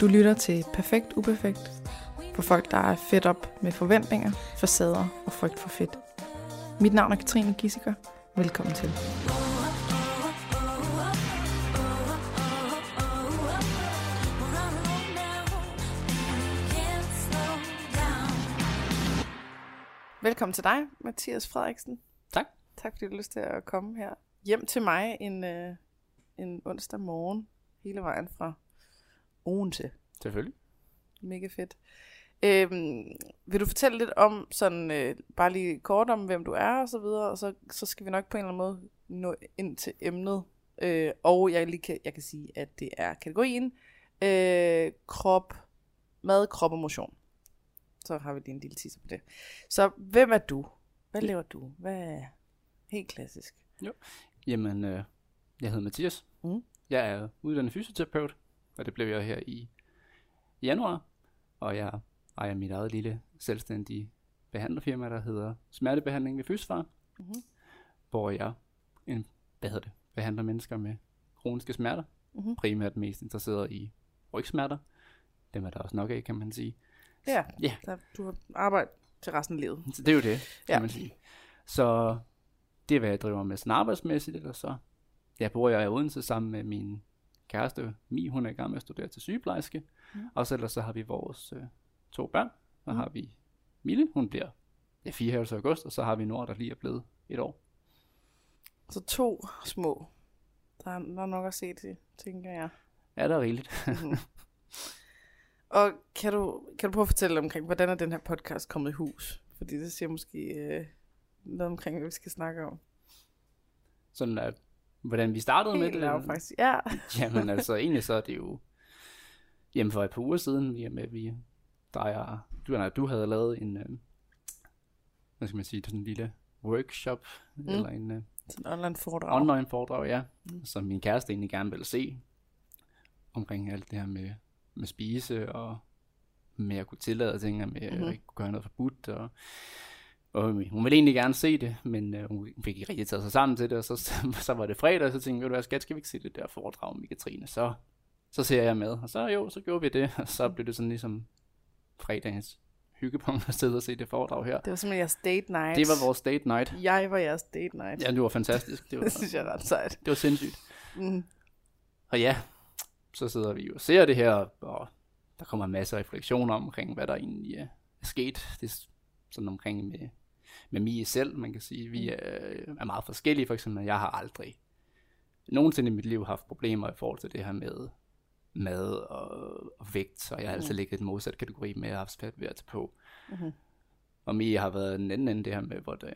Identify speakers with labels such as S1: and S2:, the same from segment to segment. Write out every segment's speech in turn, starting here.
S1: Du lytter til Perfekt Uperfekt for folk, der er fedt op med forventninger, facader og frygt for fedt. Mit navn er Katrine Gissiker. Velkommen til. Velkommen til dig, Mathias Frederiksen.
S2: Tak.
S1: Tak fordi du har lyst til at komme her hjem til mig en, øh, en onsdag morgen, hele vejen fra Odense.
S2: Selvfølgelig.
S1: Mega fedt. Øhm, vil du fortælle lidt om, sådan øh, bare lige kort om, hvem du er og så videre, og så, så skal vi nok på en eller anden måde nå ind til emnet. Øh, og jeg, lige kan, jeg kan sige, at det er kategorien øh, krop, mad, krop og motion. Så har vi lige en lille teaser på det. Så hvem er du? Hvad laver du? Hvad er helt klassisk?
S2: Jamen, øh, jeg hedder Mathias.
S1: Mm.
S2: Jeg er uddannet fysioterapeut, og det blev jeg her i januar. Og jeg ejer mit eget lille selvstændige behandlerfirma, der hedder Smertebehandling ved Fysfar.
S1: Mhm.
S2: Hvor jeg en, hvad hedder det, behandler mennesker med kroniske smerter.
S1: Mhm.
S2: Primært mest interesseret i rygsmerter. Dem er der også nok af, kan man sige.
S1: Ja,
S2: Ja.
S1: der, du har arbejdet til resten af livet.
S2: Så det er jo det, kan
S1: Ja.
S2: man sige. Så det er, hvad jeg driver med sådan arbejdsmæssigt, eller så jeg bor jeg i Odense sammen med min kæreste, Mi, hun er i gang med at studere til sygeplejerske,
S1: Mm.
S2: mm. og så ellers så har vi vores øh, to børn, og
S1: Mm.
S2: har vi Mille, hun bliver ja, fire her til august, og så har vi Nord, der lige er blevet et år.
S1: Så to små. Der er, der er nok at se til, tænker jeg.
S2: Ja, der er rigeligt.
S1: Mhm. Og kan du, kan du prøve at fortælle omkring, hvordan er den her podcast kommet i hus? Fordi det siger måske øh, noget omkring, hvad vi skal snakke om.
S2: Sådan at, hvordan vi startede med
S1: Helt
S2: det.
S1: lav, faktisk. Ja.
S2: Jamen altså, egentlig så er det jo hjemme for et par uger siden, med, at vi, der du, nej, du havde lavet en, øh, hvad skal man sige, sådan en lille workshop,
S1: Mm.
S2: mm. eller en øh,
S1: Sådan en online foredrag.
S2: online foredrag, ja,
S1: Mm.
S2: mm. som min kæreste egentlig gerne ville se, omkring alt det her med, med spise, og med at kunne tillade ting, og med mm-hmm. at ikke kunne gøre noget forbudt, og, og hun ville egentlig gerne se det, men øh, hun fik ikke rigtig taget sig sammen til det, og så, så var det fredag, og så tænkte jeg, hvad, skat, skal vi ikke se det der foredrag med Katrine? Så, så ser jeg med, og så jo, så gjorde vi det, og så blev det sådan ligesom fredagens hyggepunkt at sidde og se det foredrag her.
S1: Det var simpelthen jeres date night.
S2: Det var vores date night.
S1: Jeg var jeres date night.
S2: Ja, det var fantastisk. Det var,
S1: Det synes jeg er ret sejt.
S2: det var sindssygt.
S1: Mm.
S2: Og ja, så sidder vi jo og ser det her, og der kommer masser af refleksioner omkring, hvad der egentlig er sket. Det er sådan omkring med, med Mie selv, man kan sige. Vi er, er meget forskellige, for eksempel. Jeg har aldrig nogensinde i mit liv haft problemer i forhold til det her med mad og, og vægt, og jeg har altid
S1: Mm.
S2: ligget i den modsatte kategori med, at haft svært ved at tage på.
S1: Mhm.
S2: Og Mie har været den anden ende det her med, hvor det,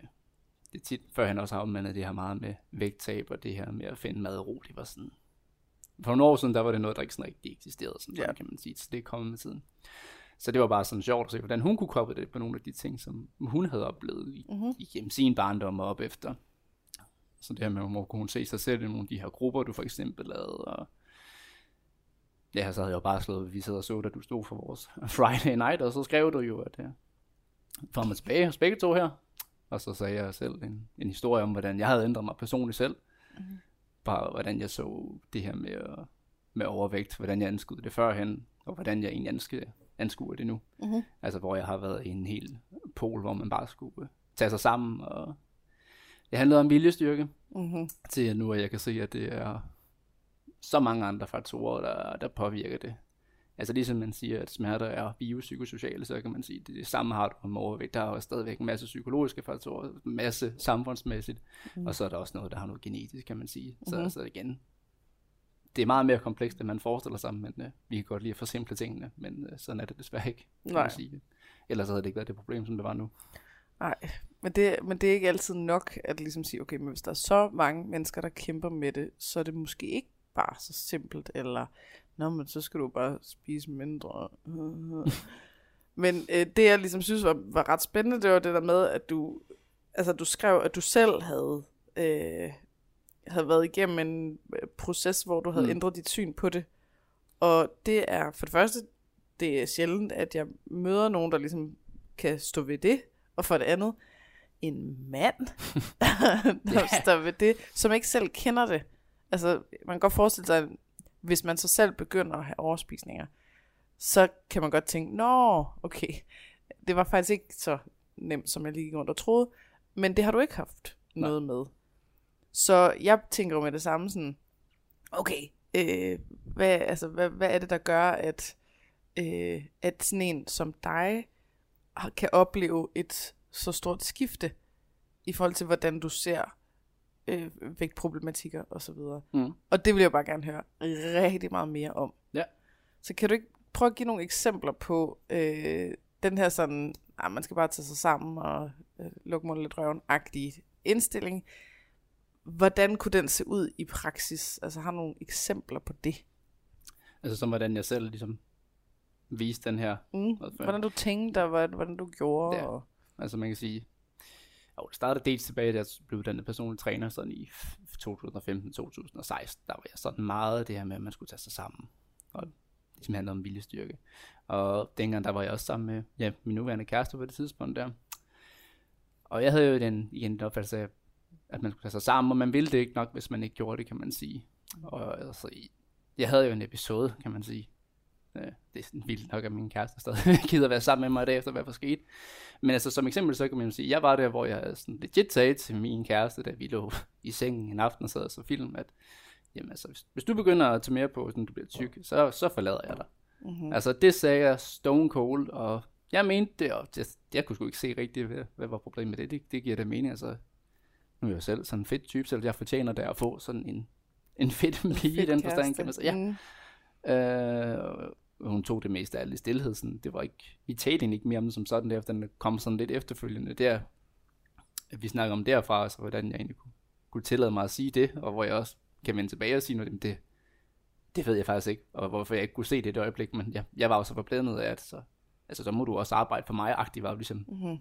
S2: det er tit, før han også har ommandet det her meget med vægttab, og det her med at finde mad og ro, det var sådan, for nogle år siden, der var det noget, der ikke sådan rigtig eksisterede, sådan,
S1: Ja.
S2: ja. kan man sige, så det er kommet med tiden. Så det var bare sådan sjovt at se, hvordan hun kunne koble det på nogle af de ting, som hun havde oplevet i,
S1: Mhm.
S2: igennem sin barndom og op efter. Så det her med, hvor kunne hun se sig selv i nogle af de her grupper, du for eksempel lavede, og ja, så havde jeg jo bare slået, vi sidder og så, da du stod for vores Friday night, og så skrev du jo, at ja, frem og tilbage hos begge to her, og så sagde jeg selv en, en historie om, hvordan jeg havde ændret mig personligt selv,
S1: Mhm.
S2: bare hvordan jeg så det her med, med overvægt, hvordan jeg anskuede det førhen, og hvordan jeg egentlig anskuer, anskuer det nu.
S1: Mhm.
S2: Altså hvor jeg har været i en hel pol, hvor man bare skulle tage sig sammen, og det handlede om viljestyrke,
S1: Mhm.
S2: til at nu at jeg kan se, at det er så mange andre faktorer, der, der påvirker det. Altså ligesom man siger, at smerter er biopsykosociale, så kan man sige, at det, det samme har du om overvægt. Der er jo stadigvæk en masse psykologiske faktorer, masse samfundsmæssigt, mm. og så er der også noget, der har noget genetisk, kan man sige. Så
S1: Mhm.
S2: mm. altså igen, det er meget mere komplekst, end man forestiller sig, men uh, vi kan godt lide at forsimple tingene, men uh, sådan er det desværre ikke, kan
S1: Nej.
S2: man sige. Ellers havde det ikke været det problem, som det var nu.
S1: Nej, men det, men det er ikke altid nok at ligesom sige, okay, men hvis der er så mange mennesker, der kæmper med det, så er det måske ikke bare så simpelt, eller, nå, men så skal du bare spise mindre. men øh, det, jeg ligesom synes var, var ret spændende, det var det der med, at du, altså, du skrev, at du selv havde, øh, havde været igennem en øh, proces, hvor du havde mm. Ændret dit syn på det. Og det er for det første, det er sjældent, at jeg møder nogen, der ligesom kan stå ved det. Og for det andet, en mand, der
S2: Ja.
S1: står ved det, som ikke selv kender det. Altså, man kan godt forestille sig, at hvis man så selv begynder at have overspisninger, så kan man godt tænke, nå, okay, det var faktisk ikke så nemt, som jeg lige rundt og troede, men det har du ikke haft
S2: Nej.
S1: noget med. Så jeg tænker jo med det samme sådan, okay, øh, hvad, altså, hvad, hvad er det, der gør, at, øh, at sådan en som dig kan opleve et så stort skifte i forhold til, hvordan du ser øh, vægtproblematikker og så videre.
S2: Mm.
S1: Og det vil jeg bare gerne høre rigtig meget mere om.
S2: Ja.
S1: Så kan du ikke prøve at give nogle eksempler på øh, den her sådan, ah, man skal bare tage sig sammen og øh, lukke munden lidt røven-agtige indstilling. Hvordan kunne den se ud i praksis? Altså har nogle eksempler på det?
S2: Altså som hvordan jeg selv ligesom viste den her.
S1: Mm. Hvordan du tænkte, og hvordan, du gjorde.
S2: Ja.
S1: Og...
S2: Altså man kan sige, jo, det startede dels tilbage, da jeg blev den personlige træner, sådan i 2015-2016, der var jeg sådan meget det her med, at man skulle tage sig sammen, og ligesom handlede om viljestyrke. Og dengang, der var jeg også sammen med ja, min nuværende kæreste på det tidspunkt der. Og jeg havde jo den, igen den opfattelse af, at man skulle tage sig sammen, og man ville det ikke nok, hvis man ikke gjorde det, kan man sige. Og altså, jeg havde jo en episode, kan man sige. Øh, Det er sådan vildt nok, at min kæreste stadig gider være sammen med mig i dag, efter hvad der skete. Men altså, som eksempel, så kan man sige, jeg var der, hvor jeg sådan legit sagde til min kæreste, da vi lå i sengen en aften og sad og så film, at jamen, altså, hvis, hvis du begynder at tage mere på, sådan du bliver tyk, så, så forlader jeg dig.
S1: Mm-hmm.
S2: Altså, det sagde jeg stone cold, og jeg mente det, og det, jeg kunne sgu ikke se rigtigt, hvad, hvad var problemet med det. det. Det giver da mening, altså. Nu er jeg jo selv sådan en fedt type, så jeg fortjener da at få sådan en, en fedt pige i den forstand, kan man sige. Ja.
S1: Mm.
S2: Øh, hun tog det meste af alt i stillhed. Sådan, det var ikke, vi talte ikke mere om det som sådan, efter den kom sådan lidt efterfølgende. Der, at vi snakker om derfra, altså hvordan jeg egentlig kunne, kunne tillade mig at sige det, og hvor jeg også kan vende tilbage og sige noget, "Jamen, det, det ved jeg faktisk ikke, og hvorfor jeg ikke kunne se det i det øjeblik, men jeg, jeg var jo så forblændet af, at så, altså, så må du også arbejde for mig. Aktivt var jo ligesom
S1: Mm-hmm.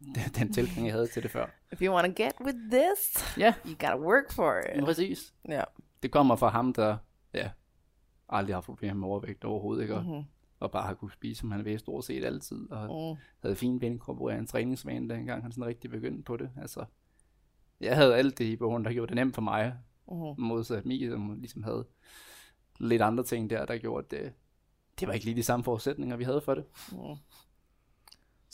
S2: den tilgang, jeg havde til det før.
S1: If you want to get with this,
S2: Ja,
S1: you gotta work for it.
S2: præcis.
S1: Ja.
S2: Det kommer fra ham, der ja, aldrig har problemer med overvægt overhovedet, ikke? Og,
S1: Mm-hmm.
S2: og bare har kunne spise, som han vil stort set altid, og
S1: Mm.
S2: havde fint inkorporeret en træningsvane, dengang han sådan rigtig begyndte på det. Altså, jeg havde alt det i behoven, der gjorde det nemt for mig,
S1: Mm-hmm.
S2: modsat Mie, som ligesom havde lidt andre ting der, der gjorde det. Det var ikke lige de samme forudsætninger, vi havde for det.
S1: Mm.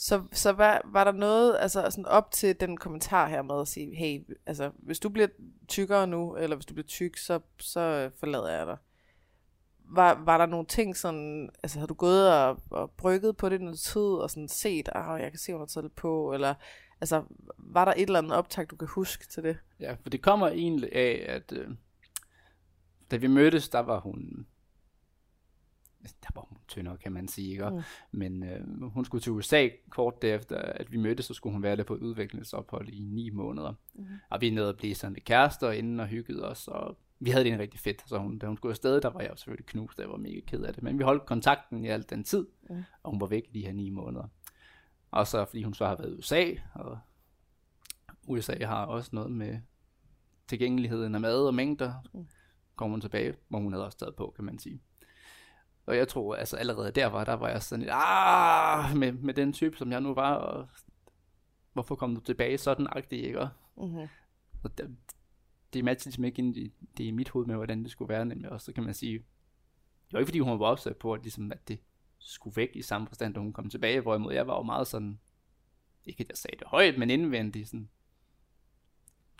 S1: Så, så var, var der noget, altså sådan op til den kommentar her med at sige, hey, altså hvis du bliver tykkere nu, eller hvis du bliver tyk, så, så forlader jeg dig. Var, var der nogle ting sådan, altså har du gået og, og brygget på det noget tid, og sådan set, ah, jeg kan se, hun har taget det på, eller altså, var der et eller andet optag, du kan huske til det?
S2: Ja, for det kommer egentlig af, at øh, da vi mødtes, der var hun der var hun tyndere, kan man sige, ikke?
S1: Mm.
S2: Mm. Men øh, hun skulle til USA kort derefter, at vi mødtes, så skulle hun være der på et udviklingsophold i ni måneder.
S1: Mhm.
S2: Og vi er nede og blive sådan lidt kærester inden og hyggede os, og vi havde det egentlig rigtig fedt. Så hun, da hun skulle afsted, der var jeg selvfølgelig knust, jeg var mega ked af det. Men vi holdt kontakten i al den tid,
S1: Mm.
S2: og hun var væk i de her ni måneder. Og så fordi hun så har været i USA, og USA har også noget med tilgængeligheden af mad og mængder,
S1: Mm.
S2: kommer hun tilbage, hvor hun havde også taget på, kan man sige. Og jeg tror, altså allerede der var, der var jeg sådan lidt, ah, med, med den type, som jeg nu var, og hvorfor kom du tilbage sådan agtig, ikke?
S1: Mm-hmm.
S2: og det, det matcher ligesom ikke ind i, det er i mit hoved med, hvordan det skulle være, nemlig også, så kan man sige, det var ikke fordi, hun var opsat på, at, ligesom, at det skulle væk i samme forstand, da hun kom tilbage, hvorimod jeg var jo meget sådan, ikke at jeg sagde det højt, men indvendigt sådan,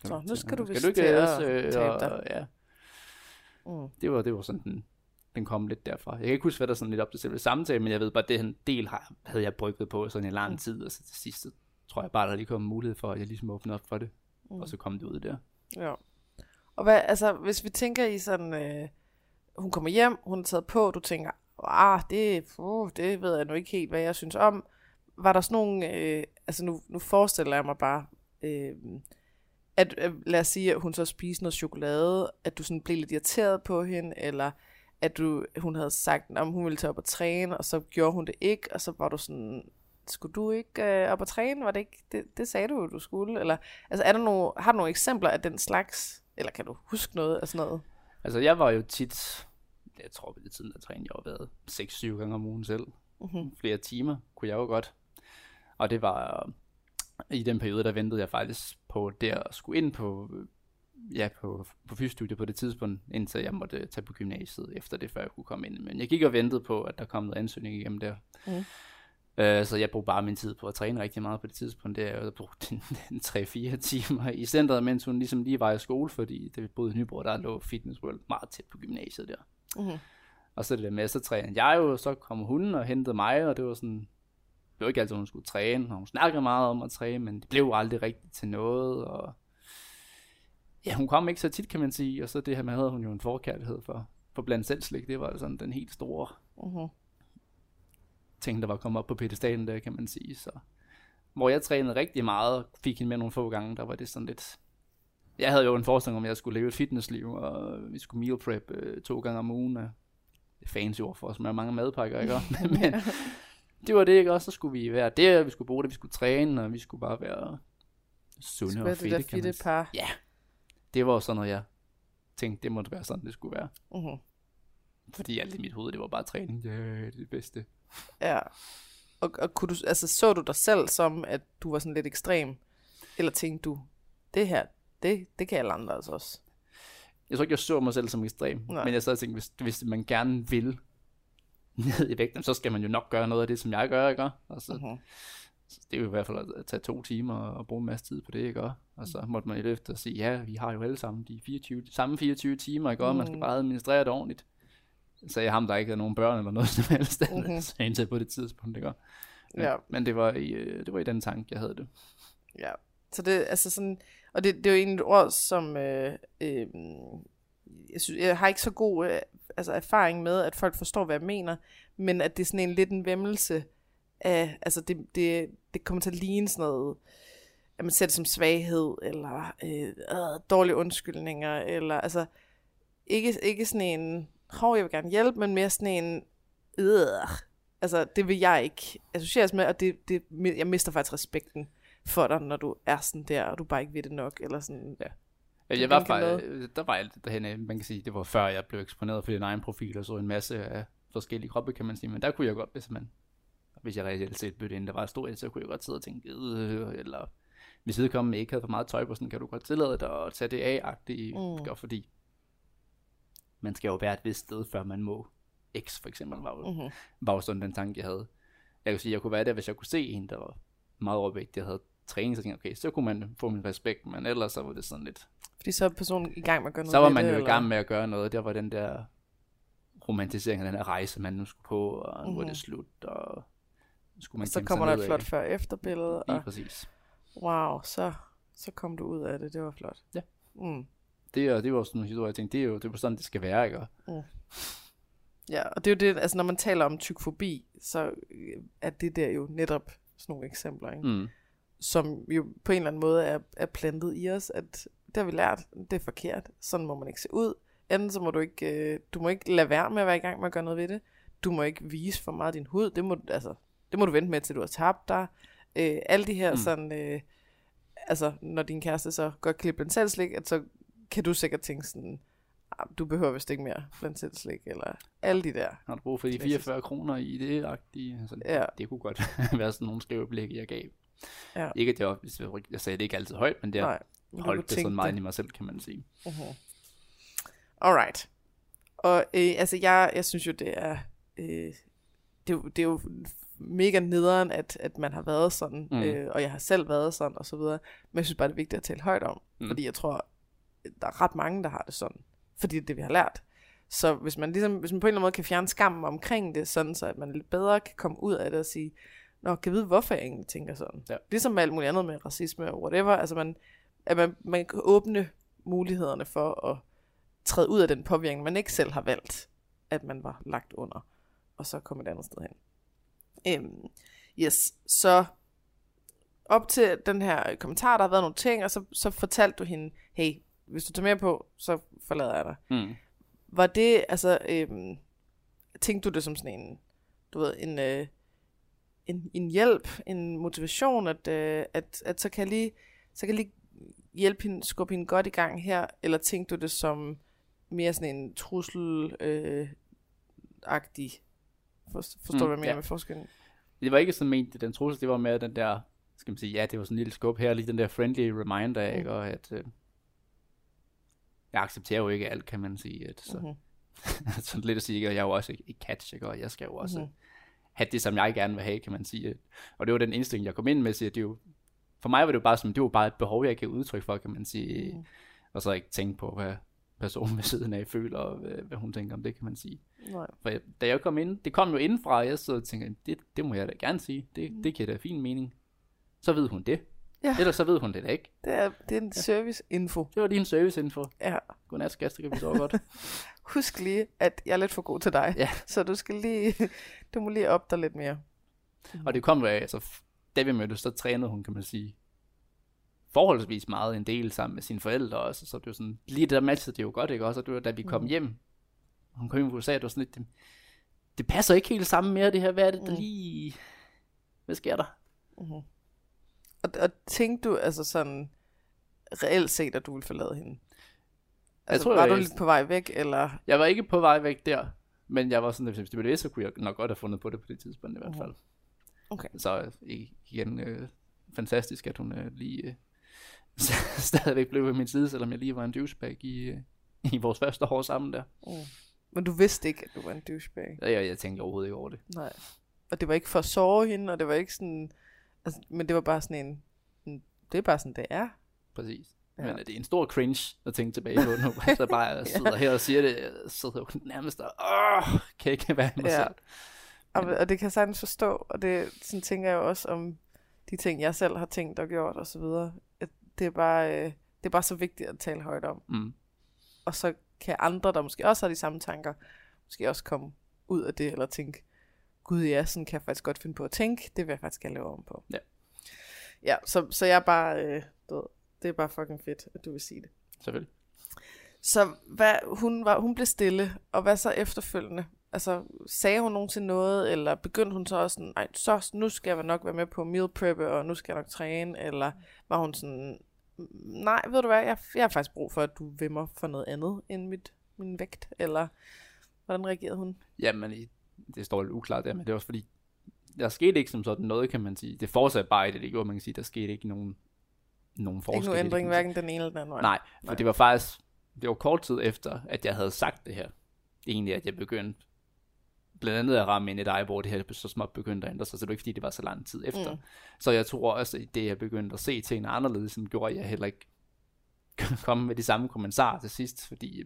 S1: Så, nu skal du vist til at
S2: også, øh,
S1: tabe dig.
S2: ja,
S1: Mm.
S2: det var, det var sådan, den, den kom lidt derfra. Jeg kan ikke huske, hvad der sådan lidt op til selve samtale, men jeg ved bare, at det en del har, havde jeg brygget på sådan en lang
S1: Mm.
S2: tid, og så til sidst, tror jeg bare, der lige kom mulighed for, at jeg ligesom åbnede op for det,
S1: Mm.
S2: og så kom det ud der.
S1: Ja. Og hvad, altså, hvis vi tænker i sådan, øh, hun kommer hjem, hun er taget på, du tænker, ah, det, uh, det ved jeg nu ikke helt, hvad jeg synes om. Var der sådan nogle, øh, altså nu, nu forestiller jeg mig bare, øh, at, øh, lad os sige, at hun så spiste noget chokolade, at du sådan blev lidt irriteret på hende, eller at du, hun havde sagt, at hun ville tage op og træne, og så gjorde hun det ikke, og så var du sådan, skulle du ikke øh, op og træne? Var det ikke, det, det sagde du jo, du skulle. Eller, altså, er der nogle, har du nogle eksempler af den slags? Eller kan du huske noget af sådan noget?
S2: Altså, jeg var jo tit, jeg tror ved det tiden, der trænede jeg har været 6-7 gange om ugen selv.
S1: Mm-hmm.
S2: Flere timer kunne jeg jo godt. Og det var, i den periode, der ventede jeg faktisk på der at skulle ind på øh, ja, på, på fysiostudiet på det tidspunkt, indtil jeg måtte tage på gymnasiet efter det, før jeg kunne komme ind. Men jeg gik og ventede på, at der kom noget ansøgning igennem der.
S1: Mm.
S2: Øh, så jeg brugte bare min tid på at træne rigtig meget på det tidspunkt. Det er jeg brugte 3-4 timer i centret, mens hun ligesom lige var i skole, fordi det boede i Nyborg, der lå Fitness World meget tæt på gymnasiet der.
S1: Mm.
S2: Og så det der med, så trænede jeg jo, så kom hun og hentede mig, og det var sådan, det var ikke altid, hun skulle træne, og hun snakkede meget om at træne, men det blev aldrig rigtigt til noget, og ja, hun kom ikke så tit, kan man sige, og så det her med, havde hun jo en forkærlighed for, for blandt selv slik, det var sådan den helt store
S1: Mm.
S2: ting, der var kommet op på pedestalen der, kan man sige, så hvor jeg trænede rigtig meget, og fik hende med nogle få gange, der var det sådan lidt, jeg havde jo en forestilling om, at jeg skulle leve et fitnessliv, og vi skulle meal prep øh, to gange om ugen, er fancy ord for os, med mange madpakker, ikke? Men det var det, ikke? Og så skulle vi være der, vi skulle bruge det, vi skulle træne, og vi skulle bare være sunde og
S1: det
S2: fedte,
S1: der
S2: kan man
S1: fitte
S2: sige.
S1: par.
S2: Ja, det var sådan noget, jeg tænkte, det måtte være sådan, det skulle være.
S1: Mm.
S2: Fordi alt i mit hoved, det var bare træning, ja, det er det bedste.
S1: Ja. Og, og kunne du, altså, så du dig selv som, at du var sådan lidt ekstrem? Eller tænkte du, det her, det, det kan alle andre altså også?
S2: Jeg tror ikke, jeg så mig selv som ekstrem,
S1: Nej.
S2: men jeg sad og tænkte, hvis, hvis man gerne vil ned i vægten, så skal man jo nok gøre noget af det, som jeg gør, ikke? Og så,
S1: Mhm.
S2: Det er jo i hvert fald at tage to timer og bruge en masse tid på det, ikke? Og så måtte man løfte og sige, ja, vi har jo alle sammen de 24, samme 24 timer, ikke? Og man skal
S1: Mm.
S2: bare administrere det ordentligt. Så jeg ham, der ikke havde nogen børn eller noget som helst,
S1: Mhm.
S2: mm-hmm. indtil på det tidspunkt, ikke? Men,
S1: Ja.
S2: men det, var i, øh, det var i den tanke, jeg havde det.
S1: Ja, så det altså sådan, og det, det er jo egentlig et ord, som øh, øh, jeg, synes, jeg har ikke så god øh, altså erfaring med, at folk forstår, hvad jeg mener, men at det er sådan en lidt en vemmelse af, altså det, det, det kommer til at ligne sådan noget, at man ser det som svaghed, eller øh, øh, dårlige undskyldninger, eller altså ikke, ikke sådan en, hov, jeg vil gerne hjælpe, men mere sådan en, øh, altså det vil jeg ikke associeres med, og det, det, jeg mister faktisk respekten for dig, når du er sådan der, og du bare ikke ved det nok, eller sådan.
S2: Ja.
S1: Du
S2: Jeg var faktisk, der var alt derhen, øh, man kan sige, det var før jeg blev eksponeret for din egen profil, og så en masse af forskellige kroppe, kan man sige, men der kunne jeg godt, hvis man, hvis jeg reelt set bødte ind, der var stort, så kunne jeg godt sidde og tænke, øh, eller hvis vedkommende ikke havde for meget tøj på, sådan kan du godt tillade dig at tage det af-agtigt,
S1: Mm.
S2: mm. fordi man skal jo være et vist sted, før man må. X for eksempel var jo,
S1: Mm-hmm.
S2: var jo sådan den tanke, jeg havde. Jeg kunne sige, jeg kunne være der, hvis jeg kunne se en, der var meget overvægtig, der havde træning, så tænkte jeg, okay, så kunne man få min respekt, men ellers så var det sådan lidt,
S1: Fordi så er personen i gang med at gøre noget
S2: så var man jo i gang med at gøre noget. Der var den der romantisering af den her rejse, man nu skulle på, og nu mm-hmm.
S1: Mhm.
S2: det slut, og skulle man
S1: Og så kommer der et flot før-efter-billede,
S2: Lige
S1: og
S2: præcis.
S1: wow, så, så kom du ud af det, det var flot.
S2: Ja.
S1: Mm.
S2: Det, er, det var sådan en historie, jeg tænkte, det er jo det er sådan, det skal være, ikke? Og
S1: Ja, og det er jo det, altså når man taler om tykfobi, så øh, er det der jo netop sådan nogle eksempler, ikke?
S2: Mm.
S1: som jo på en eller anden måde er, er plantet i os, at det har vi lært, det er forkert, sådan må man ikke se ud. Enten så må du ikke, øh, du må ikke lade være med at være i gang med at gøre noget ved det. Du må ikke vise for meget din hud, det må, altså, det må du vente med, til du har tabt dig. Øh, alle de her
S2: Mm.
S1: sådan, øh, altså når din kæreste så godt kan lide blandt selv slik, at så kan du sikkert tænke sådan, "Ah, du behøver vist ikke mere blandt selv slik, eller alle de der.
S2: Har du brug for de
S1: Klassisk.
S2: 44 kroner i det agtige? Altså,
S1: Ja.
S2: Det kunne godt være sådan nogle skriveblik, jeg gav.
S1: Ja.
S2: Ikke at jeg, jeg, sagde det ikke altid højt, men det
S1: Nej,
S2: holdt det sådan meget ind i mig selv, kan man sige.
S1: Uh-huh. Alright. Og øh, altså, jeg, jeg synes jo, det er, øh, det, er det er jo mega nederen, at, at man har været sådan,
S2: Mm.
S1: øh, og jeg har selv været sådan, og så videre. Men jeg synes bare, det er vigtigt at tale højt om,
S2: mm.
S1: fordi jeg tror, der er ret mange, der har det sådan, fordi det er det, vi har lært. Så hvis man, ligesom, hvis man på en eller anden måde kan fjerne skammen omkring det, sådan så at man lidt bedre kan komme ud af det og sige, Nå, kan jeg vide, hvorfor jeg egentlig tænker sådan?
S2: Ja.
S1: Ligesom med alt muligt andet med racisme og whatever, altså man, at man, man kan åbne mulighederne for at træde ud af den påvirkning, man ikke selv har valgt, at man var lagt under, og så komme et andet sted hen. Øhm, yes, så op til den her kommentar, der har været nogle ting, og så, så fortalte du hende, hey, hvis du tager mere på, så forlader jeg dig.
S2: Mm.
S1: Var det, altså, øhm, tænkte du det som sådan en, du ved, en, øh, en, en hjælp, en motivation, at, øh, at, at så kan jeg lige, så kan jeg lige hjælpe hende, skubbe hende godt i gang her, eller tænkte du det som mere sådan en trussel øh, agtig Forstår
S2: Mm,
S1: du, hvad jeg mener
S2: ja.
S1: med forskellen?
S2: Det var ikke sådan ment, den trussel, det var mere den der, skal man sige, ja, det var sådan en lille skub her, lige den der friendly reminder,
S1: Mm.
S2: ikke? Og at, øh, jeg accepterer jo ikke alt, kan man sige. At, så,
S1: Mhm.
S2: sådan lidt at sige, at jeg er jo også et catch, ikke? og jeg skal jo også
S1: Mhm.
S2: mm-hmm. have det, som jeg gerne vil have, kan man sige. Og det var den indstilling, jeg kom ind med, så det jo, for mig var det jo bare som, det var bare et behov, jeg gav udtryk for, kan man sige, mm. og så ikke tænke på, hvad personen ved siden af føler, og hvad, hvad hun tænker om det, kan man sige.
S1: Nej.
S2: For jeg, da jeg kom ind, det kom jo indenfra, og jeg så og tænkte, det, det må jeg da gerne sige, det, det giver da fin mening. Så ved hun det.
S1: Ja.
S2: Ellers så ved hun det da ikke.
S1: Det er, det er en service-info.
S2: Det var en serviceinfo.
S1: Ja.
S2: Godnat, skat, så kan vi sove godt.
S1: Husk lige, at jeg er lidt for god til dig.
S2: Ja.
S1: Så du skal lige, du må lige op dig lidt mere.
S2: Og det kom jo af, altså, da vi mødtes, så trænede hun, kan man sige, forholdsvis meget en del sammen med sine forældre også, så det var sådan, lige det der matchede det jo godt, ikke også, og det var, da vi kom
S1: Mm.
S2: hjem, hun kom hjem fra USA, det var sådan lidt, det, det passer ikke helt sammen mere, det her, hvad er det, der
S1: Mm.
S2: lige, hvad sker der?
S1: Mm-hmm. Og, og tænkte du altså sådan reelt set, at du ville forlade hende? Altså,
S2: tror,
S1: var du
S2: jeg-
S1: lidt på vej væk, eller?
S2: Jeg var ikke på vej væk der, men jeg var sådan, at hvis det var det, så kunne jeg nok godt have fundet på det på det tidspunkt i hvert fald.
S1: Okay.
S2: Så øh, igen, øh, fantastisk, at hun øh, lige øh, stadigvæk blev ved min side, selvom jeg lige var en douchebag i, i vores første år sammen der.
S1: Mm. Men du vidste ikke, at du var en douchebag?
S2: Jeg, jeg tænkte overhovedet ikke over det.
S1: Nej. Og det var ikke for at såre hende, og det var ikke sådan... Altså, men det var bare sådan en... en- Det er bare sådan, det er.
S2: Præcis.
S1: Ja.
S2: Ja. Men det er en stor cringe at tænke tilbage på nu. så bare jeg sidder her og siger det, jeg sidder jo nærmest og, åh, kan ikke være mig
S1: Ja.
S2: selv.
S1: Og, og det kan jeg sagtens forstå, og det sådan tænker jeg jo også om de ting, jeg selv har tænkt og gjort og så videre. At det er bare, øh, det er bare så vigtigt at tale højt om.
S2: Mm.
S1: Og så kan andre, der måske også har de samme tanker, måske også komme ud af det, eller tænke, gud ja, sådan kan jeg faktisk godt finde på at tænke, det vil jeg faktisk gerne lave om på.
S2: Ja.
S1: Ja, så, så jeg er bare, øh, du ved, det er bare fucking fedt, at du vil sige det.
S2: Selvfølgelig.
S1: Så hvad, hun, var, hun blev stille, og hvad så efterfølgende? Altså, sagde hun nogensinde noget, eller begyndte hun så også sådan, Ej, så nu skal jeg nok være med på meal prep, og nu skal jeg nok træne, eller var hun sådan, nej, ved du hvad, jeg, jeg har faktisk brug for, at du vil mig for noget andet end mit, min vægt, eller hvordan reagerede hun?
S2: Jamen, det står lidt uklart der, men det er også fordi, der skete ikke som sådan noget, kan man sige. Det fortsatte bare i det, det gjorde, man kan sige, der skete ikke nogen, nogen forskel.
S1: Ikke nogen ændring, hverken den ene eller den anden vej.
S2: Nej, for
S1: Nej.
S2: det var faktisk, det var kort tid efter, at jeg havde sagt det her. Egentlig, at jeg begyndte blandt andet at ramme ind i dig, hvor det her så småt begyndte at ændre sig, så det var ikke fordi, det var så lang tid efter.
S1: Mm.
S2: Så jeg tror også, at det jeg begyndte at se tingene anderledes, sådan gjorde at jeg heller ikke komme med de samme kommentarer til sidst, fordi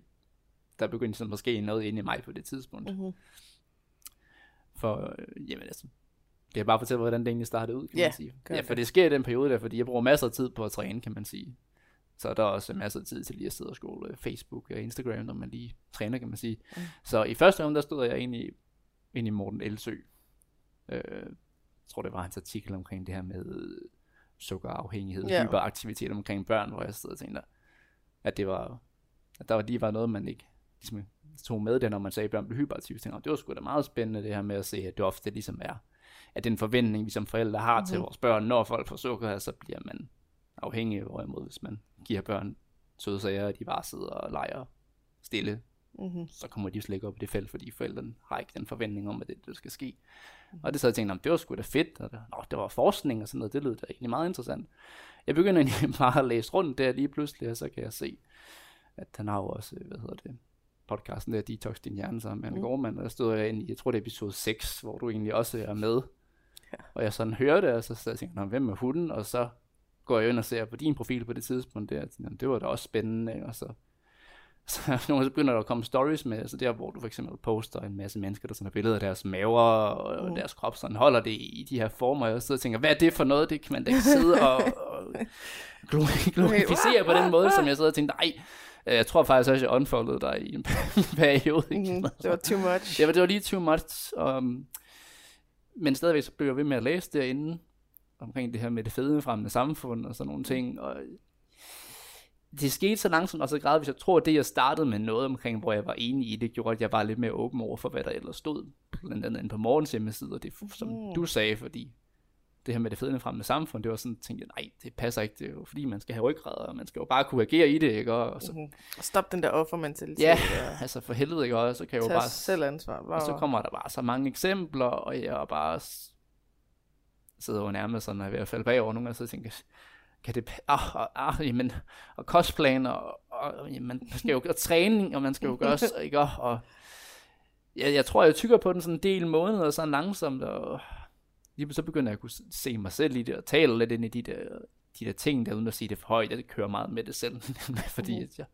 S2: der begyndte sådan måske noget inde i mig på det tidspunkt.
S1: Mm-hmm.
S2: For, øh, jamen altså, det er bare fortælle, hvordan det egentlig startede ud, kan
S1: Ja,
S2: man sige. Ja, for det sker i den periode der, fordi jeg bruger masser af tid på at træne, kan man sige. Så der er også masser af tid til lige at sidde og scrolle Facebook og Instagram, når man lige træner, kan man sige.
S1: Mm.
S2: Så i første runde, der stod jeg egentlig ind i Morten Elsø. Øh, jeg tror, det var hans artikel omkring det her med sukkerafhængighed,
S1: Ja.
S2: yeah. hyperaktivitet omkring børn, hvor jeg stod og tænkte, at det var, at der var lige var noget, man ikke ligesom, tog med det, når man sagde, at børn blev hyperaktive. Tænkte det var sgu da meget spændende det her med at se, at det ofte ligesom er, at den forventning, vi som forældre har mm-hmm. til
S1: Mhm.
S2: vores børn, når folk får sukker, så bliver man afhængig, hvorimod hvis man giver børn søde sager, og de bare sidder og leger stille,
S1: Mm-hmm.
S2: så kommer de slet ikke op i det felt, fordi forældrene har ikke den forventning om, at det, det skal ske. Mm. Og det så jeg tænkte, "Nå, det var sgu da fedt, og det, nå, det var forskning og sådan noget, det lød da egentlig meget interessant. Jeg begynder egentlig bare at læse rundt der lige pludselig, og så kan jeg se, at han har jo også, hvad hedder det, podcasten der, Detox din hjerne sammen med Anne
S1: Mm.
S2: Gormand, og der stod jeg ind i, jeg tror det er episode 6, hvor du egentlig også er med.
S1: Ja.
S2: Og jeg sådan hører det, og så, så jeg tænker jeg, hvem er hunden? Og så går jeg ind og ser på din profil på det tidspunkt der, og tænker, "Nå, det var da også spændende, og så så nogle så begynder der at komme stories med, altså der, hvor du for eksempel poster en masse mennesker, der sådan har billeder af deres maver og
S1: Mm.
S2: mm. deres krop, sådan holder det i de her former, og jeg sidder og tænker, hvad er det for noget? Det kan man da ikke sidde og, og glo- glorificere på den måde, som jeg sidder og tænker, nej, øh, jeg tror faktisk også, jeg unfoldede dig i en periode. ikke?
S1: Mm-hmm. Det var too much.
S2: Ja, det var lige too much. Um, men stadigvæk så blev jeg ved med at læse derinde omkring det her med det fedmefremmende samfund og sådan nogle ting. Og det skete så langsomt og så gradvist. Jeg tror, at det jeg startede med noget omkring, hvor jeg var enig i, det gjorde, at jeg var lidt mere åben over for, hvad der ellers stod. Blandt andet inde på morgens hjemmeside, og det som
S1: Mhm.
S2: du sagde, fordi det her med det fedmefremmende samfund, det var sådan, tænkte jeg, nej, det passer ikke, det er jo fordi, man skal have ryggrad, og man skal jo bare kunne agere i det, ikke? Og så,
S1: Mm-hmm. Stop den der offermentalitet.
S2: ja,
S1: og
S2: altså for helvede, ikke? Og så kan jeg jo bare
S1: selv ansvar. Bla,
S2: og så kommer der bare så mange eksempler, og jeg er bare sidder jo nærmest sådan, at jeg er ved at falde bagover nogle gange, så tænker kan det, ah, ah, ah, jamen, og cosplayen, og, og jamen, man skal jo gøre træning, og man skal jo gøre, ikke, og, og jeg, jeg tror, jeg tykker på den sådan en del måneder, sådan langsomt, og lige så begynder jeg at kunne se mig selv i det, og tale lidt ind i de der, de der ting, der uden at sige det for højt, jeg kører meget med det selv, fordi mm. jeg,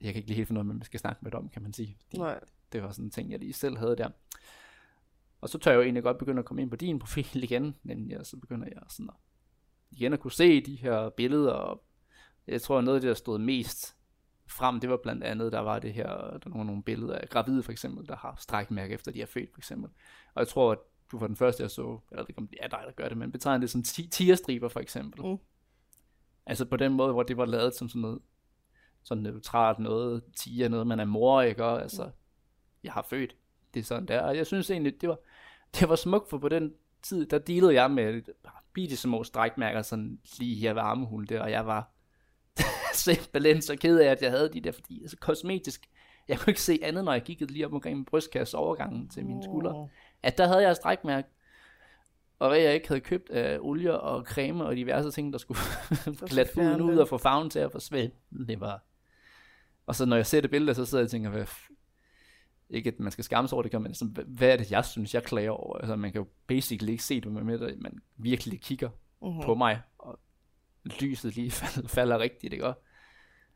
S2: jeg kan ikke lige helt finde ud af, man skal snakke med det om, kan man sige.
S1: De, Nej.
S2: Det var sådan en ting, jeg lige selv havde der. Og så tør jeg jo egentlig godt begynde at komme ind på din profil igen, men ja, så begynder jeg sådan at, igen at kunne se de her billeder, og jeg tror, noget af det, der stod mest frem, det var blandt andet, der var det her, der var nogle billeder af gravide for eksempel, der har strækmærke efter de er født for eksempel. Og jeg tror, at du var den første, jeg så, eller det er dig, der gør det, men betegner det som tierstriber for eksempel. Mm. Altså på den måde, hvor det var lavet som sådan noget, sådan neutralt noget, tiger, noget man er mor, ikke? Og, altså, mm. jeg har født, det er sådan der. Og jeg synes egentlig, det var, det var smukt, for på den tid, der dealede jeg med bitte små strækmærker, sådan lige her ved armehul der, og jeg var simpelthen så ked af, at jeg havde de der, fordi altså kosmetisk, jeg kunne ikke se andet, når jeg kiggede lige op omkring min brystkasse overgangen til mine skuldre, at der havde jeg et strækmærke, og hvad jeg ikke havde købt af olie og creme og diverse ting, der skulle glatte huden ud og få farven til at forsvinde. Det var... Og så når jeg ser det billede, så sidder jeg og tænker, hvad, ikke at man skal skamme sig over det, men sådan, hvad er det, jeg synes, jeg klager over? Altså, man kan jo basically ikke se det med, med man virkelig kigger uh-huh. på mig, og lyset lige falder, falder rigtigt, ikke?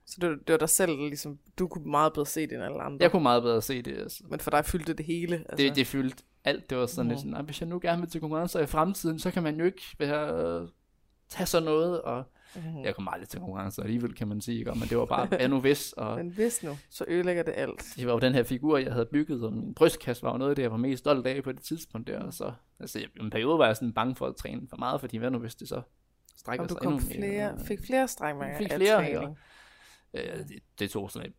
S1: Så det, det var dig selv, ligesom, du kunne meget bedre se det end alle andre?
S2: Jeg kunne meget bedre se det. Altså.
S1: Men for dig fyldte det hele? Altså.
S2: Det, det fyldte alt. Det var sådan uh-huh. lidt sådan, hvis jeg nu gerne vil til konkurrencer i fremtiden, så kan man jo ikke være, tage sådan noget, og Mm-hmm. Jeg kom aldrig til konkurrence alligevel, kan man sige. Ikke? Men det var bare, hvad nu hvis? Og
S1: Men hvis nu, så ødelægger det alt.
S2: Det var jo den her figur, jeg havde bygget, og min brystkasse var jo noget af det, jeg var mest stolt af på det tidspunkt der. Så, altså, i en periode var jeg sådan bange for at træne for meget, fordi hvad nu hvis det så strækker sig endnu
S1: mere. flere, fik flere strækmærker
S2: fik flere, af træning. Ja, det, det tog sådan et,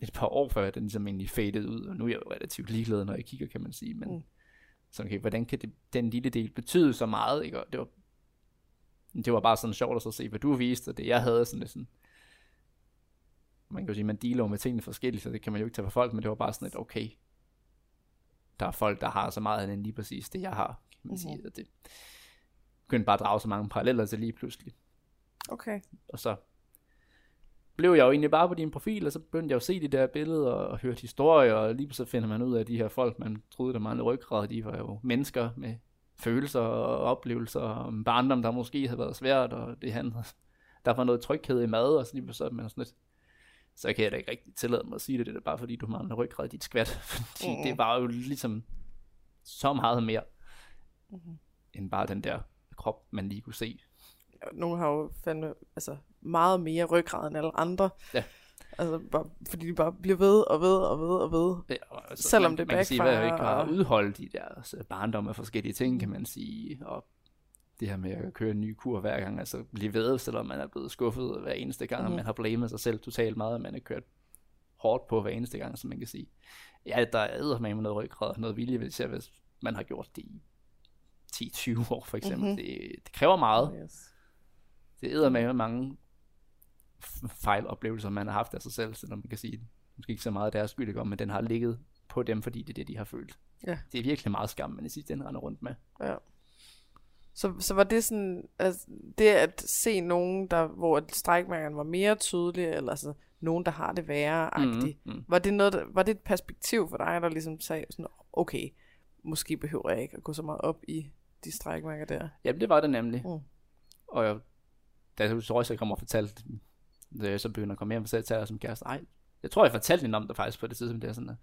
S2: et par år før den ligesom egentlig faded ud, og nu er jeg jo relativt ligeglad, når jeg kigger, kan man sige. Men mm. så okay, hvordan kan det, den lille del betyde så meget? Ikke? Og det var det var bare sådan sjovt at så se, hvad du viste, og det jeg havde sådan lidt sådan, man kan jo sige, man dealer med tingene forskelligt, så det kan man jo ikke tage for folk, men det var bare sådan et, okay, der er folk, der har så meget end lige præcis det, jeg har, kan man mm-hmm. sige, og det begyndte bare at drage så mange paralleller til lige pludselig.
S1: Okay.
S2: Og så blev jeg jo egentlig bare på din profil, og så begyndte jeg at se de der billeder og, og hørte historier, og lige så finder man ud af, at de her folk, man troede, der manglede ryggrad, de var jo mennesker med følelser og oplevelser om barndom, der måske havde været svært, og det han der var noget tryghed i mad, og så lige så man sådan lidt, så kan jeg da ikke rigtig tillade mig at sige det, det er bare fordi du mangler ryggrad i dit skvat, fordi mm. det var jo ligesom så meget mere, mm. end bare den der krop, man lige kunne se.
S1: Nogle har jo fandme, altså meget mere ryggrad end alle andre. Ja. Altså, bare, fordi de bare bliver ved og ved og ved og ved. Ja, altså, selvom man, det
S2: man kan sige, ikke har udholdt de der altså, barndom af forskellige ting, kan man sige. Og det her med at køre en ny kur hver gang, altså blive ved, selvom man er blevet skuffet hver eneste gang, mm. og man har blamet sig selv totalt meget, og man har kørt hårdt på hver eneste gang, som man kan sige. Ja, der er med noget ryggrad, noget vilje, hvis, jeg, hvis man har gjort det i 10-20 år for eksempel. Mm-hmm. Det, det kræver meget. Yes. Det æder med mange fejloplevelser, man har haft af sig selv, selvom man kan sige, måske ikke så meget deres skyld, ikke? men den har ligget på dem, fordi det er det, de har følt. Ja. Det er virkelig meget skam, man i sidste ende render rundt med. Ja.
S1: Så, så var det sådan, altså, det at se nogen, der, hvor strækmærkerne var mere tydelige, eller altså, nogen, der har det værre-agtigt, mm, mm. var, det noget, der, var det et perspektiv for dig, der ligesom sagde sådan, okay, måske behøver jeg ikke at gå så meget op i de strækmærker der?
S2: Ja, det var det nemlig. Mm. Og jeg, da jeg så også kom og fortalte jeg så begynder at komme hjem, så jeg som kæreste, ej, jeg tror, jeg fortalte hende om det faktisk på det tidspunkt, det er sådan, at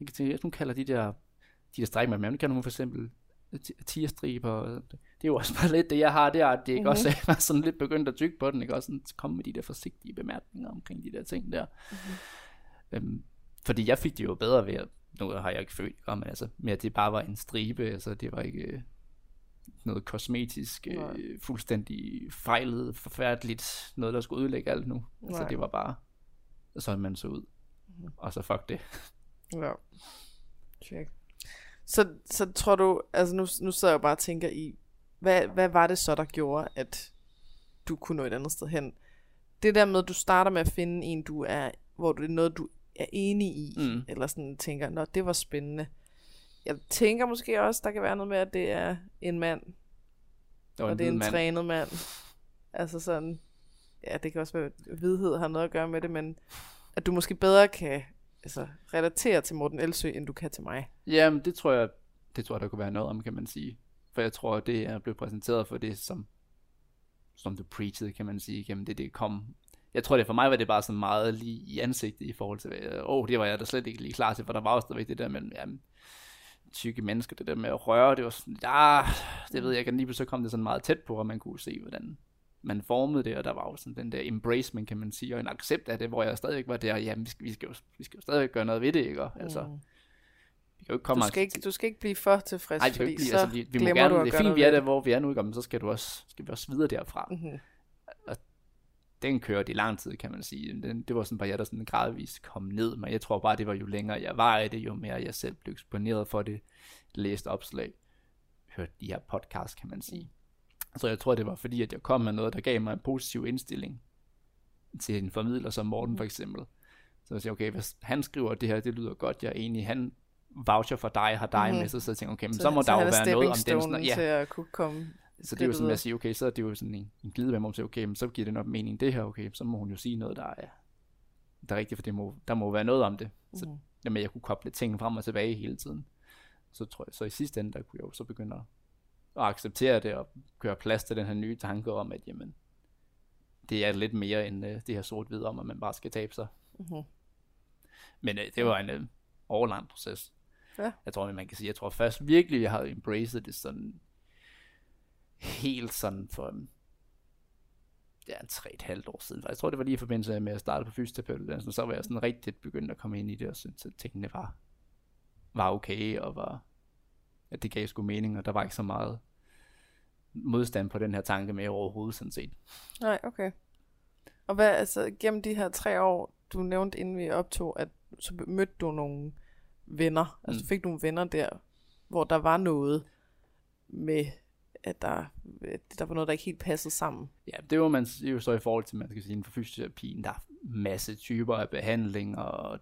S2: jeg kan tænke, hun kalder de der, de der stræk med, men kan hun for eksempel tierstriber, det er jo også bare lidt det, jeg har der, at det ikke mm-hmm. også er sådan lidt begyndt at tykke på den, ikke også sådan, komme med de der forsigtige bemærkninger omkring de der ting der. Mm-hmm. Øhm, fordi jeg fik det jo bedre ved at, nu har jeg ikke følt, men altså, med at det bare var en stribe, altså det var ikke, noget kosmetisk, øh, fuldstændig fejlet, forfærdeligt, noget der skulle ødelægge alt nu. Altså, Nej. Altså det var bare, sådan man så ud. Mm. Og så fuck det.
S1: Ja. Check. Så, så tror du, altså nu, nu sidder jeg bare og tænker i, hvad, hvad var det så, der gjorde, at du kunne nå et andet sted hen? Det der med, at du starter med at finde en, du er, hvor det er noget, du er enig i, mm. eller sådan tænker, nå, det var spændende. Jeg tænker måske også, der kan være noget med, at det er en mand. Det og det er en mand. trænet mand. Altså sådan, ja, det kan også være, at vidhed har noget at gøre med det, men at du måske bedre kan altså, relatere til Morten Elsø, end du kan til mig.
S2: Jamen, det tror jeg, det tror jeg, der kunne være noget om, kan man sige. For jeg tror, det er blevet præsenteret for det, som, som du preachede, kan man sige, gennem det, det kom. Jeg tror, det for mig var det bare sådan meget lige i ansigtet i forhold til, åh, oh, det var jeg da slet ikke lige klar til, for der var også stadigvæk det der med, jamen, tykke mennesker, det der med at røre, det var sådan, ja, det ved jeg ikke, lige pludselig kom det sådan meget tæt på, og man kunne se, hvordan man formede det, og der var jo sådan den der embracement, kan man sige, og en accept af det, hvor jeg stadig var der, jamen, vi skal, vi skal, jo, vi skal jo stadig gøre noget ved det, ikke? Og, altså,
S1: Mm.
S2: vi kan jo ikke komme
S1: Du skal, ikke, du skal ikke blive for tilfreds,
S2: Nej,
S1: fordi
S2: ikke blive,
S1: så
S2: altså, vi, vi må gerne, det er fint, vi er der, hvor vi er nu, ikke? men så skal, du også, skal vi også videre derfra.
S1: Mhm.
S2: Den kørte i lang tid, kan man sige. Den, det var sådan bare jeg, der sådan gradvist kom ned, men jeg tror bare, det var jo længere jeg var i det, jo mere jeg selv blev eksponeret for det, læste opslag, hørte de her podcast, kan man sige. Så jeg tror, det var fordi, at jeg kom med noget, der gav mig en positiv indstilling til en formidler som Morten for eksempel. Så jeg siger, okay, hvis han skriver det her, det lyder godt, jeg er enig, han voucher for dig, har dig
S1: Mhm.
S2: med sig, så jeg tænker, okay, men så, så må der
S1: han
S2: jo være noget om den snak.
S1: stone til at kunne komme
S2: Så det er jo sådan, at sige, okay, så er det jo sådan en, en glidevand, hvor man siger, okay, men så giver det nok mening det her, okay, så må hun jo sige noget, der er, der er rigtigt, for det må, der må være noget om det. Så
S1: Mhm.
S2: jamen, jeg kunne koble ting frem og tilbage hele tiden. Så tror jeg, så i sidste ende, der kunne jeg jo så begynde at, at acceptere det, og gøre plads til den her nye tanke om, at jamen, det er lidt mere end uh, det her sort-hvid om, at man bare skal tabe sig.
S1: Mhm.
S2: Men uh, det var en uh, overlang proces.
S1: Ja.
S2: Jeg tror, man kan sige, jeg tror først virkelig, jeg har embraced det sådan helt sådan for ja, tre et halvt år siden. Jeg tror, det var lige i forbindelse med at starte på fysioterapeutuddannelsen, så var jeg sådan rigtig begyndt at komme ind i det, og syntes, at tingene var, var okay, og var, at det gav sgu mening, og der var ikke så meget modstand på den her tanke med overhovedet, sådan set.
S1: Nej, okay. Og hvad, altså, gennem de her tre år, du nævnte inden vi optog, at så mødte du nogle venner, altså
S2: Mm.
S1: fik nogle venner der, hvor der var noget med, at der, at der var noget, der ikke helt passede sammen.
S2: Ja, det var man jo så i forhold til, man skal sige, inden for fysioterapien, der er masse typer af behandling, og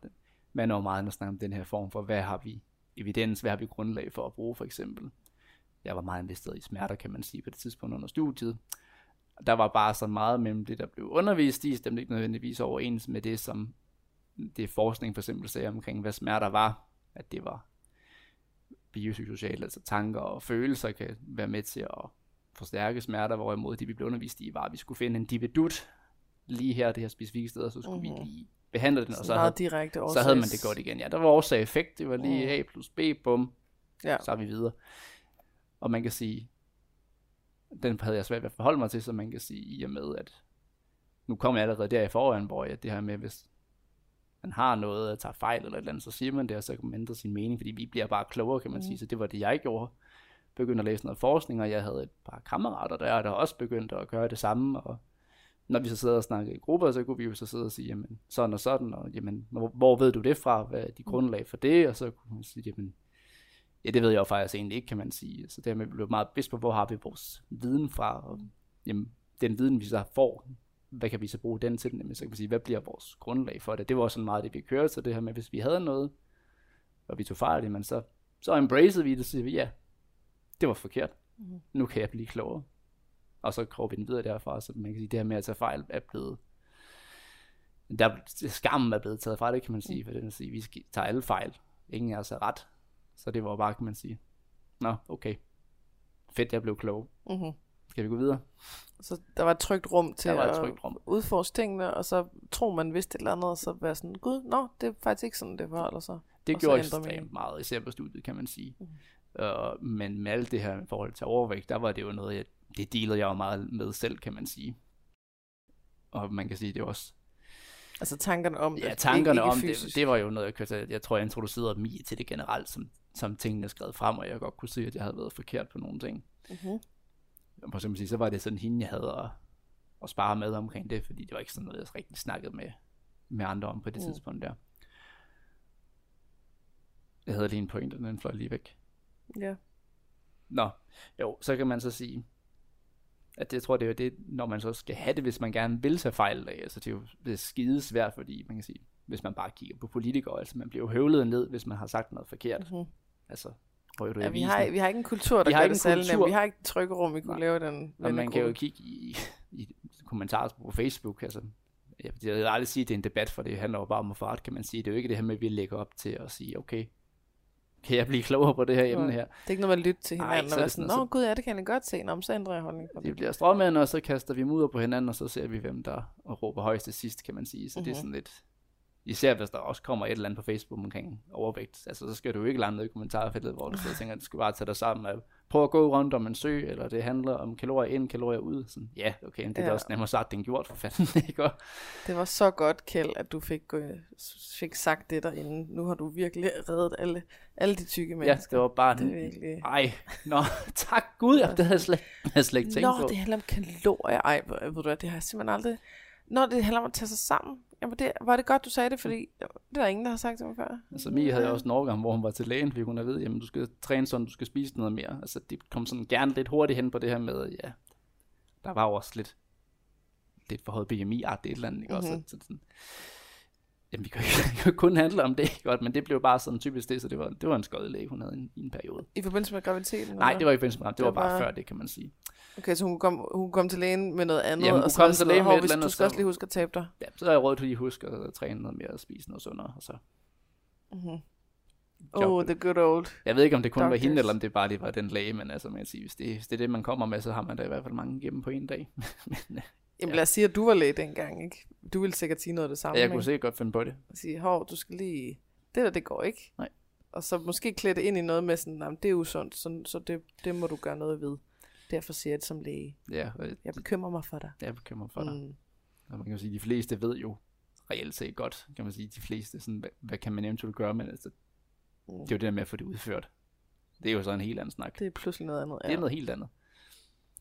S2: man er jo meget at snakke om den her form for, hvad har vi evidens, hvad har vi grundlag for at bruge, for eksempel. Jeg var meget investeret i smerter, kan man sige, på det tidspunkt under studiet. Der var bare så meget mellem det, der blev undervist i, stemte ikke nødvendigvis overens med det, som det forskning for eksempel sagde omkring, hvad smerter var, at det var biopsykosocialt, altså tanker og følelser kan være med til at forstærke smerter, hvorimod det, vi blev undervist i, var, at vi skulle finde en dividut lige her, det her specifikke sted, og så skulle mm-hmm. vi lige behandle den, og
S1: Så
S2: havde, så havde man det godt igen. Ja, der var årsag effekt, det var lige
S1: Mm.
S2: A plus B, bum,
S1: Ja.
S2: så er vi videre. Og man kan sige, den havde jeg svært ved at forholde mig til, så man kan sige, i og med, at nu kommer jeg allerede der i forvejen, hvor jeg det her med, hvis man har noget at tage fejl eller et eller andet, så siger man det, og så kan man ændre sin mening, fordi vi bliver bare klogere, kan man mm. sige. Så det var det, jeg gjorde. Begyndte at læse noget forskning, og jeg havde et par kammerater der, der også begyndte at gøre det samme, og når vi så sidder og snakker i grupper, så kunne vi jo så sidde og sige, jamen, sådan og sådan, og jamen, hvor, hvor ved du det fra? Hvad er de grundlag for det? Og så kunne man sige, jamen, ja, det ved jeg jo faktisk egentlig ikke, kan man sige. Så dermed blev meget bevidst på, hvor har vi vores viden fra, og jamen, den viden, vi så får, hvad kan vi så bruge den til? Jamen, så kan vi sige, hvad bliver vores grundlag for det? Det var også sådan meget det, vi kørte, så det her med, hvis vi havde noget, og vi tog fejl, jamen, så, så embracede vi det, så siger vi, ja, det var forkert.
S1: Mhm.
S2: Nu kan jeg blive klogere. Og så går vi den videre derfra, så man kan sige, det her med at tage fejl er blevet, der, skammen er blevet taget fra det, kan man sige, for det vil sige, vi tager alle fejl. Ingen af os er ret. Så det var bare, kan man sige, nå, okay, fedt, jeg blev klog.
S1: Mm-hmm.
S2: Skal vi gå videre?
S1: Så der var et trygt rum til
S2: Der var et
S1: at
S2: trygt rum.
S1: udforske tingene, og så tror man vidste et eller andet, og så være sådan, gud, nå, det er faktisk ikke sådan, det forholder sig.
S2: Det
S1: Og så
S2: gjorde
S1: mening.
S2: ekstremt meget, især på studiet, kan man sige.
S1: Mhm.
S2: Uh, men med alt det her i forhold til overvægt, der var det jo noget, jeg, det dealede jeg jo meget med selv, kan man sige. Og man kan sige, det er også
S1: Altså tankerne om
S2: Ja,
S1: det.
S2: tankerne
S1: ikke,
S2: om
S1: ikke
S2: det,
S1: fysisk.
S2: det var jo noget, jeg, tage- jeg tror, jeg introducerede mig til det generelt, som, som tingene skrevet frem, og jeg godt kunne se, at jeg havde været forkert på nogle ting.
S1: Mm-hmm.
S2: På sådan sige, så var det sådan hende, jeg havde at, at spare med omkring det, fordi det var ikke sådan noget, jeg rigtig snakkede med, med andre om på det
S1: Mm.
S2: mm. tidspunkt der. Jeg havde lige en pointe, den fløj lige væk.
S1: Ja.
S2: Nå, jo, så kan man så sige, at det, jeg tror, det er jo det, når man så skal have det, hvis man gerne vil tage fejl af. Altså, det er jo det er skide svært, fordi man kan sige, hvis man bare kigger på politikere, altså man bliver jo høvlet ned, hvis man har sagt noget forkert.
S1: Mm-hmm.
S2: Altså, prøver du
S1: ja vi, har, vi har ikke en kultur, der
S2: Vi har
S1: gør det særlig nemt. Vi har ikke et trykkerum, vi kunne
S2: Nej.
S1: lave den
S2: Og man kan jo kigge i, i kommentarer på Facebook, altså, jeg vil aldrig sige, at det er en debat, for det handler jo bare om fart, kan man sige. Det er jo ikke det her med, at vi lægger op til at sige, okay, kan jeg blive klogere på det her emne her? Det
S1: er ikke noget med at lytte til hinanden Ej, og være sådan, nå gud, ja, det kan jeg godt se, nå, så ændrer jeg holdning
S2: på det. Det bliver stråmænd, og så kaster vi mudder på hinanden, og så ser vi, hvem der råber højst til sidst, kan man sige. Så mm-hmm. det er mhm. sådan lidt, Især hvis der også kommer et eller andet på Facebook omkring overvægt. Altså, så skal du ikke lande i kommentarfeltet, hvor du så tænker, at du skal bare tage dig sammen og prøve at gå rundt om en sø, eller det handler om kalorier ind, kalorier ud. Sådan, ja, okay, men det ja. er også nemmere sagt end gjort, for fanden, ikke?
S1: Det var så godt, Kjeld, at du fik, øh, fik sagt det derinde. Nu har du virkelig reddet alle, alle de tykke mennesker.
S2: Ja, det var bare... Det virkelig... Ej, nå, tak Gud, jeg, det havde jeg slet, jeg havde slet ikke tænkt
S1: nå,
S2: på.
S1: Nå, det handler om kalorier. Ej, ved du hvad, det har jeg simpelthen aldrig... Nå, det handler om at tage sig sammen. Jamen, det, var det godt, du sagde det, fordi det er der ingen, der har sagt til mig før.
S2: Altså, Mie havde også en overgang, hvor hun var til lægen, fordi hun havde ved, jamen, du skal træne sådan, du skal spise noget mere. Altså, det kom sådan gerne lidt hurtigt hen på det her med, ja, der var også lidt, lidt for højt BMI-art, det et eller andet, ikke? Mm-hmm. Også, så, sådan, jamen, vi kan jo kun handle om det, godt, men det blev bare sådan typisk det, så det var, det var en skodelæge, hun havde i, i en periode.
S1: I forbindelse med graviditeten?
S2: Nej, det var i forbindelse med det, det var bare før det, kan man sige.
S1: Okay, så hun kom, hun kom til lægen med noget andet, Jamen, og så kom til lægen med et eller andet, du skal også lige huske at tabe dig.
S2: Ja, så har jeg råd til at huske at træne noget mere og spise noget sundere, og så...
S1: Mm-hmm. Oh, the good old
S2: Jeg ved ikke, om det kun doctors. var hende, eller om det bare lige var den læge, men altså, man sige, hvis det, hvis det er det, man kommer med, så har man da i hvert fald mange igennem på en dag.
S1: men, Jamen lad os sige, at du var læge dengang, ikke? Du ville sikkert sige noget af det samme,
S2: ja, jeg kunne sikkert godt finde på det.
S1: Og sige, hov, du skal lige... Det der, det går ikke.
S2: Nej.
S1: Og så måske klæde det ind i noget med sådan, det er usundt, så, så det, det må du gøre noget ved. Derfor siger jeg det som læge.
S2: Ja,
S1: jeg bekymrer mig for dig.
S2: Jeg bekymrer mig for dig. Mm. Og man kan sige, de fleste ved jo reelt set godt, kan man sige, de fleste, sådan, hvad, hvad kan man eventuelt gøre, men altså, mm. det er jo det der med at få det udført. Det er jo så en helt anden snak.
S1: Det er pludselig noget andet.
S2: Ja. Det er noget helt andet.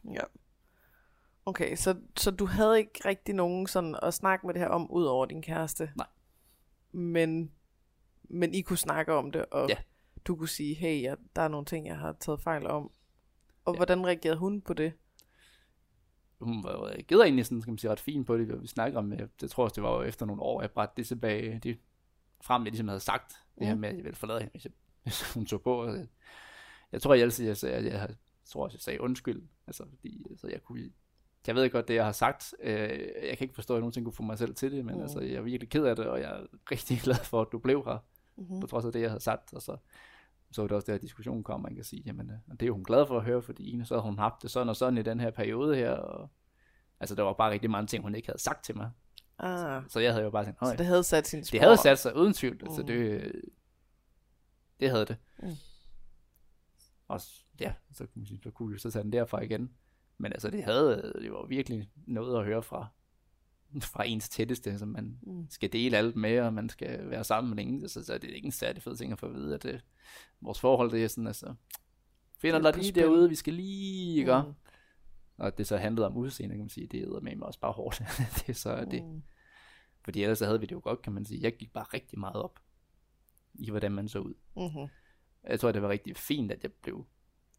S1: Ja. Okay, så, så du havde ikke rigtig nogen sådan at snakke med det her om, ud over din kæreste?
S2: Nej.
S1: Men, men I kunne snakke om det, og ja. du kunne sige, hey, ja, der er nogle ting, jeg har taget fejl om, og ja. hvordan reagerede hun på det?
S2: Hun var reagerede egentlig sådan, skal man sige, ret fint på det, vi snakker om, det tror jeg, det var jo efter nogle år, jeg brætte det tilbage, det frem med, ligesom jeg havde sagt, det mm. her med, at jeg ville forlade hende, hvis, jeg, hvis hun tog på. Jeg, jeg tror, jeg altid, jeg sagde, at jeg, jeg tror også, jeg sagde undskyld, altså, fordi altså, jeg kunne, jeg ved godt det, jeg har sagt. Øh, jeg kan ikke forstå, at jeg nogensinde kunne få mig selv til det, men mm. altså, jeg er virkelig ked af det, og jeg er rigtig glad for, at du blev her, mm-hmm. på trods af det, jeg havde sagt. Og så så er det også der, diskussion kommer, man kan sige, jamen, øh, det er hun glad for at høre, fordi så havde hun haft det sådan og sådan i den her periode her, og altså der var bare rigtig mange ting, hun ikke havde sagt til mig.
S1: Ah.
S2: Så, så jeg havde jo bare sagt,
S1: så det havde sat sin spor.
S2: Det havde sat sig uden tvivl, mm. altså det, det havde det. Mm. Og ja, så kunne man sige, så kunne så tage den derfra igen. Men altså det havde, det var virkelig noget at høre fra, fra ens tætteste, som man mm. skal dele alt med, og man skal være sammen med ingen. Så, så er det ikke en særlig fed ting at få at vide, at det, vores forhold det er sådan, altså, finder dig lige derude, vi skal lige, ikke? Mm. Og det så handlede om udseende, kan man sige, det er med mig også bare hårdt. det er så mm. det. Fordi ellers så havde vi det jo godt, kan man sige. Jeg gik bare rigtig meget op i, hvordan man så ud.
S1: Mm-hmm.
S2: Jeg tror, det var rigtig fint, at jeg blev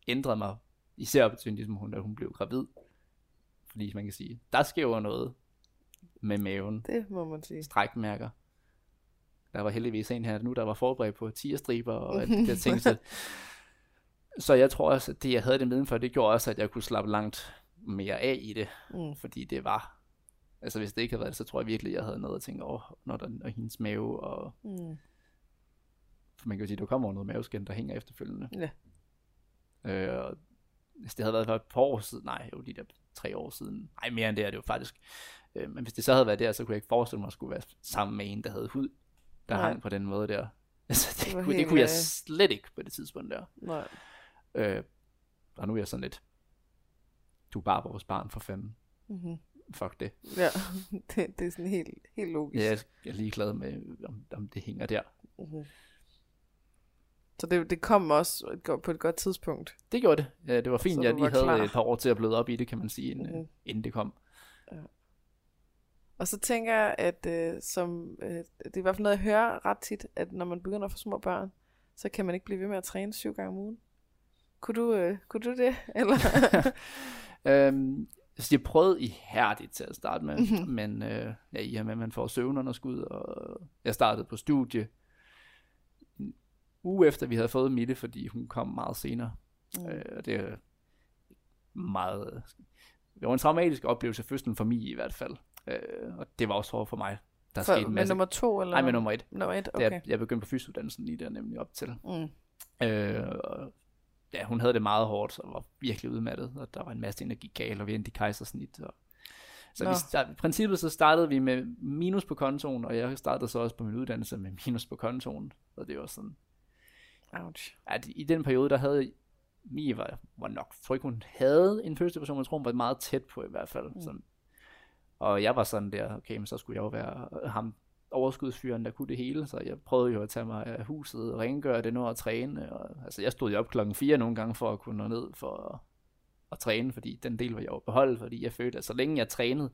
S2: ændret mig, især på ligesom hun, da hun blev gravid. Fordi man kan sige, der sker jo noget med maven.
S1: Det må man sige.
S2: Strækmærker. Der var heldigvis en her nu, der var forberedt på tierstriber og alt det ting. Så, så jeg tror også, at det, jeg havde det med for, det gjorde også, at jeg kunne slappe langt mere af i det. Mm. Fordi det var, altså hvis det ikke havde været det, så tror jeg virkelig, jeg havde noget at tænke over, når der og hendes mave. Og, mm. For man kan jo sige, at der kommer noget maveskin, der hænger efterfølgende.
S1: Ja.
S2: Øh, og hvis det havde været for et par år siden, nej, jo de der tre år siden, nej mere end det er det jo faktisk, øh, men hvis det så havde været der, så kunne jeg ikke forestille mig at skulle være sammen med en, der havde hud, der nej. hang på den måde der. Altså, det, det, kunne, det kunne jeg slet ikke på det tidspunkt der.
S1: Nej.
S2: Øh, og nu er jeg sådan lidt, du er bare vores barn for fanden.
S1: Mm-hmm.
S2: Fuck det.
S1: Ja, det, det er sådan helt, helt logisk.
S2: Ja, jeg er ligeglad med, om, om det hænger der.
S1: Mm-hmm. Så det, det kom også på et godt tidspunkt.
S2: Det gjorde det. Ja, det var fint, jeg lige havde klar. et par år til at bløde op i det, kan man sige, inden, mm-hmm. inden det kom.
S1: Ja. Og så tænker jeg, at øh, som, øh, det er i hvert fald noget, jeg hører ret tit, at når man begynder at få små børn, så kan man ikke blive ved med at træne syv gange om ugen. Kunne du, øh, kunne du det? Eller?
S2: øhm, så jeg prøvede ihærdigt til at starte med, mm-hmm. men øh, ja, i og med, at man får søvnunderskud, og jeg startede på studie uge efter, vi havde fået Mille, fordi hun kom meget senere. Mm. Øh, og det er meget det var en traumatisk oplevelse, fødslen for mig i hvert fald. Øh, og det var også hårdt for mig. Der
S1: For,
S2: skete en
S1: med
S2: masse.
S1: nummer to, eller?
S2: Nej, med nummer et.
S1: Nummer et, okay.
S2: jeg, jeg begyndte på fysiuddannelsen lige der nemlig op til.
S1: Mm.
S2: Øh, og ja, hun havde det meget hårdt, og var virkelig udmattet, og der var en masse energi gal, og vi endte i kejsersnit. Og... Så
S1: Nå.
S2: vi start, i princippet så startede vi med minus på kontoen, og jeg startede så også på min uddannelse med minus på kontoen. Så det var sådan,
S1: Ouch.
S2: at i den periode, der havde Mie var, var nok, tror ikke hun havde en første person, jeg tror hun var meget tæt på i hvert fald. Mm. Sådan. Og jeg var sådan der, okay, men så skulle jeg jo være ham overskudsfyren, der kunne det hele, så jeg prøvede jo at tage mig af huset, rengøre det nu og træne. Og, altså jeg stod jo op klokken 4 nogle gange for at kunne nå ned for at, at træne, fordi den del var jeg jo beholdt, fordi jeg følte, at så længe jeg trænede,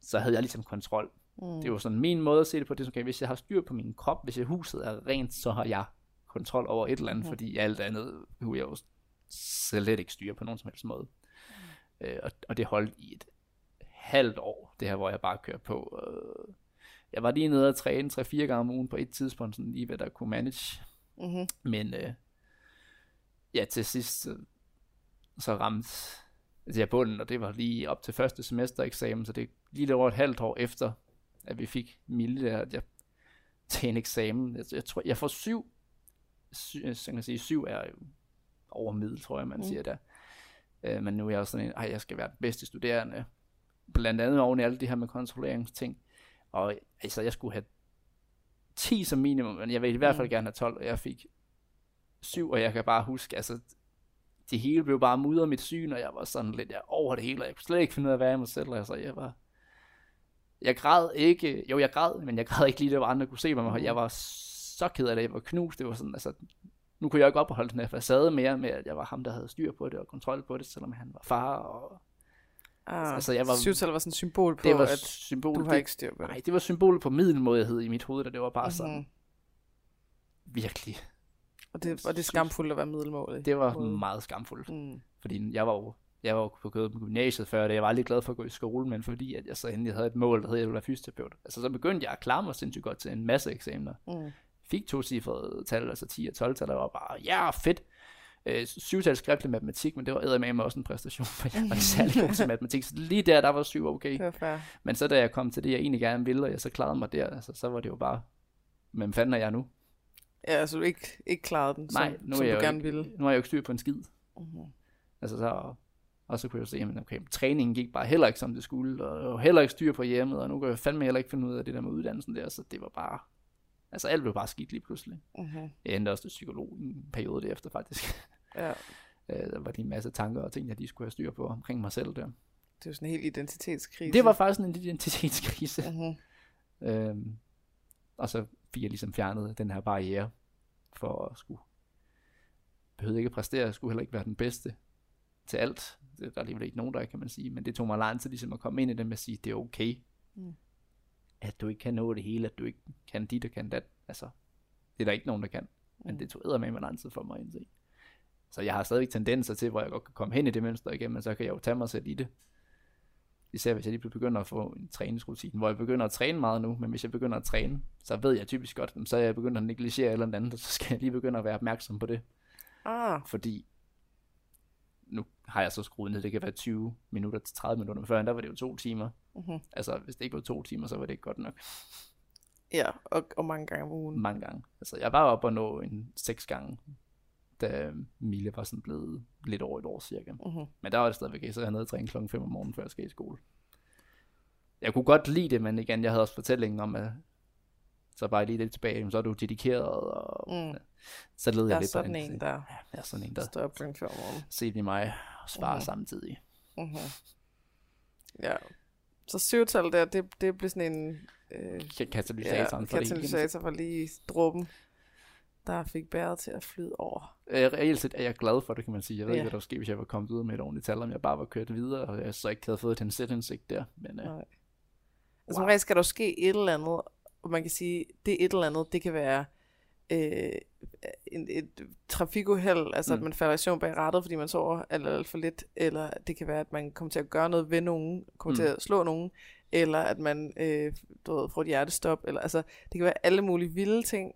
S2: så havde jeg ligesom kontrol.
S1: Mm.
S2: Det var sådan min måde at se det på, det er sådan, okay, hvis jeg har styr på min krop, hvis jeg huset er rent, så har jeg kontrol over et eller andet,
S1: Mhm.
S2: fordi alt andet kunne jeg jo slet ikke styre på nogen som helst måde. Øh, og, og det holdt i et halvt år, det her, hvor jeg bare kører på. Øh, jeg var lige nede og træne 3-4 gange om ugen på et tidspunkt, sådan lige hvad der kunne manage.
S1: Mm-hmm.
S2: Men øh, ja, til sidst så, så ramte altså jeg bunden, og det var lige op til første semestereksamen, så det er lige over et halvt år efter, at vi fik Mille der, at jeg til en eksamen. Jeg, jeg tror, jeg får syv, syv så kan jeg sige, syv er over middel, tror jeg, man
S1: Mm.
S2: siger der. Øh, men nu er jeg også sådan en, jeg skal være den bedste studerende. Blandt andet oven i alt det her med kontrolleringsting. Og altså, jeg skulle have 10 som minimum, men jeg vil i hvert fald
S1: Mm.
S2: gerne have 12, og jeg fik 7, og jeg kan bare huske, altså, det hele blev bare mudret mit syn, og jeg var sådan lidt jeg, over det hele, og jeg kunne slet ikke finde ud af at være i mig selv, altså, jeg var, jeg græd ikke, jo, jeg græd, men jeg græd ikke lige, det var andre kunne se mig,
S1: mm.
S2: jeg var så ked af det, jeg var knust, det var sådan, altså, nu kunne jeg ikke opholde den her facade mere med, at jeg var ham, der havde styr på det og kontrol på det, selvom han var far, og
S1: Ah,
S2: Altså, jeg var-
S1: Syvtal var sådan et symbol på,
S2: det var
S1: at
S2: symbol,
S1: du har
S2: det,
S1: ikke styr på det.
S2: nej, det var symbolet på middelmådighed i mit hoved, og det var bare mm-hmm. sådan,
S1: Mhm.
S2: virkelig,
S1: Og det, og det er skamfuldt at være middelmålet.
S2: det var
S1: Måde.
S2: meget skamfuldt.
S1: Mm.
S2: Fordi jeg var jo, jeg var jo på gået på gymnasiet før, og jeg var aldrig glad for at gå i skole, men fordi at jeg så endelig havde et mål, der hed, at jeg ville være fysioterapeut. Altså så begyndte jeg at klare mig sindssygt godt til en masse eksamener.
S1: Mm.
S2: Fik to cifrede tal, altså 10 og 12 tal, og jeg var bare, ja, fedt. Øh, syvtal skriftlig matematik, men det var med også en præstation, for jeg var ikke særlig god til matematik, så lige der, der var syv okay.
S1: Det var.
S2: Men så da jeg kom til det, jeg egentlig gerne ville, og jeg så klarede mig der, altså, så var det jo bare, hvem fanden er jeg nu?
S1: Ja, altså du ikke, ikke klarede den,
S2: Nej,
S1: som,
S2: nu
S1: som
S2: jeg
S1: du gerne
S2: ikke,
S1: ville.
S2: Nu har jeg jo ikke styr på en skid.
S1: Mm-hmm.
S2: Altså så, og så kunne jeg jo se, at okay, træningen gik bare heller ikke som det skulle, og heller ikke styr på hjemmet, og nu kan jeg fandme heller ikke finde ud af det der med uddannelsen der, så det var bare, altså alt blev bare skidt lige pludselig.
S1: Mm-hmm.
S2: Jeg endte også til psykolog en periode derefter faktisk.
S1: Ja,
S2: Øh, der var lige en masse tanker og ting, jeg lige skulle have styr på omkring mig selv der.
S1: det jo sådan en helt identitetskrise.
S2: Det var faktisk en identitetskrise.
S1: Mm-hmm.
S2: Øhm, og så fik jeg ligesom fjernet den her barriere for at skulle behøvede ikke at præstere, jeg skulle heller ikke være den bedste til alt. Det, der er alligevel ikke nogen, der er, kan man sige, men det tog mig lang tid ligesom at komme ind i det med at sige, det er okay,
S1: Mm.
S2: At du ikke kan nå det hele, at du ikke kan dit og kan dat. Altså, det er der ikke nogen, der kan. Men
S1: Mm.
S2: det tog med lang tid for mig at indse. Så jeg har stadigvæk tendenser til, hvor jeg godt kan komme hen i det mønster igen, men så kan jeg jo tage mig selv i det. Især hvis jeg lige begynder at få en træningsrutine, hvor jeg begynder at træne meget nu, men hvis jeg begynder at træne, så ved jeg typisk godt, så er jeg begyndt at negligere eller andet, og så skal jeg lige begynde at være opmærksom på det.
S1: Ah,
S2: Fordi nu har jeg så skruet ned, det kan være 20 minutter til 30 minutter, men før der var det jo to timer.
S1: Mm-hmm.
S2: Altså hvis det ikke var to timer, så var det ikke godt nok.
S1: ja, og, og mange gange om ugen.
S2: Mange gange. Altså jeg var oppe og nå en seks gange, da Mille var sådan blevet lidt over et år cirka.
S1: Mm-hmm.
S2: Men der var det stadigvæk ikke, så jeg nede og træne klokken 5 om morgenen, før jeg skal i skole. Jeg kunne godt lide det, men igen, jeg havde også fortællingen om, at så bare lige lidt tilbage, så er du dedikeret, og
S1: Mm.
S2: så led jeg,
S1: Jeg
S2: lidt
S1: sådan
S2: den.
S1: en, der
S2: Jeg er sådan en, der
S1: står op klokken fem om morgenen.
S2: set i mig og svarer
S1: Mhm.
S2: samtidig.
S1: Mm-hmm. Ja. Så syvtal der, det, det blev sådan en øh,
S2: Ka- Katalysatoren
S1: ja,
S2: for
S1: katalysator for lige dråben, der fik bæret til at flyde over.
S2: Øh, Reelt set er jeg glad for det, kan man sige. Jeg ved
S1: Ja.
S2: ikke, hvad der ville ske, hvis jeg var kommet ud med et ordentligt tal, om jeg bare var kørt videre, og jeg så ikke havde fået den selvindsigt der. Men øh,
S1: Nej. Altså, som regel skal der ske et eller andet, og man kan sige, det et eller andet, det kan være øh, en, et trafikuheld, altså mm. at man falder i søvn bag rattet, fordi man sover alt, alt for lidt, eller det kan være, at man kommer til at gøre noget ved nogen, kommer mm. til at slå nogen, eller at man øh, du ved, får et hjertestop, eller altså, det kan være alle mulige vilde ting,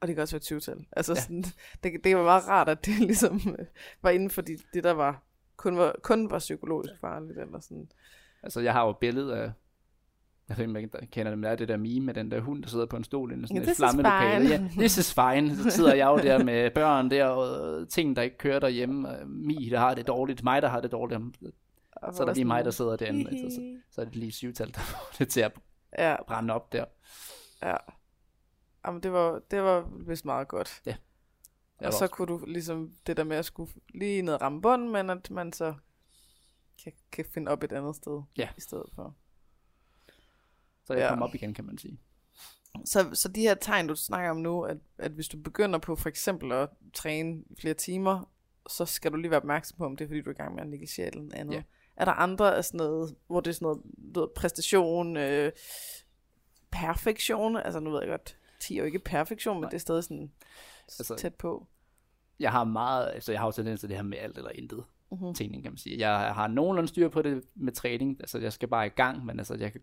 S1: og det kan også være 20 Altså,
S2: Ja.
S1: sådan, det, det var meget rart, at det ligesom øh, var inden for de, det, der var kun var, kun var psykologisk farligt, eller sådan.
S2: Altså, jeg har jo et billede af, jeg ved ikke, jeg kender det, men der er det der meme med den der hund, der sidder på en stol i sådan
S1: Ja,
S2: et
S1: this is
S2: flammelokale. Ja, this is fine. Så sidder jeg jo der med børn der, og ting, der ikke kører derhjemme. Mi, der har det dårligt. Mig, der har det dårligt.
S1: Og
S2: Så er
S1: var
S2: lige mig, der sidder derinde. Så, så, så er det lige syvtal, der får det til at
S1: Ja,
S2: brænde op der.
S1: ja. Jamen, det var, det var vist meget godt.
S2: Jeg
S1: Og
S2: var
S1: så
S2: også-
S1: kunne du ligesom det der med at skulle lige ned og ramme bunden, men at man så kan, kan finde op et andet sted
S2: Ja.
S1: i stedet for.
S2: Så jeg
S1: Ja.
S2: kom op igen, kan man sige.
S1: Så, så de her tegn, du snakker om nu, at, at hvis du begynder på for eksempel at træne flere timer, så skal du lige være opmærksom på, om det er fordi, du er i gang med at negligere eller andet.
S2: Ja.
S1: Er der andre af sådan noget, hvor det er sådan noget, ved, præstation, øh, perfektion? Altså nu ved jeg godt, 10 er jo ikke perfektion, men
S2: Nej.
S1: det er stadig sådan
S2: Altså-
S1: tæt på.
S2: Jeg har meget, altså jeg har jo tendens til det her med alt eller intet.
S1: Mhm.
S2: tingene, kan man sige. Jeg har nogenlunde styr på det med træning, altså jeg skal bare i gang, men altså jeg kan,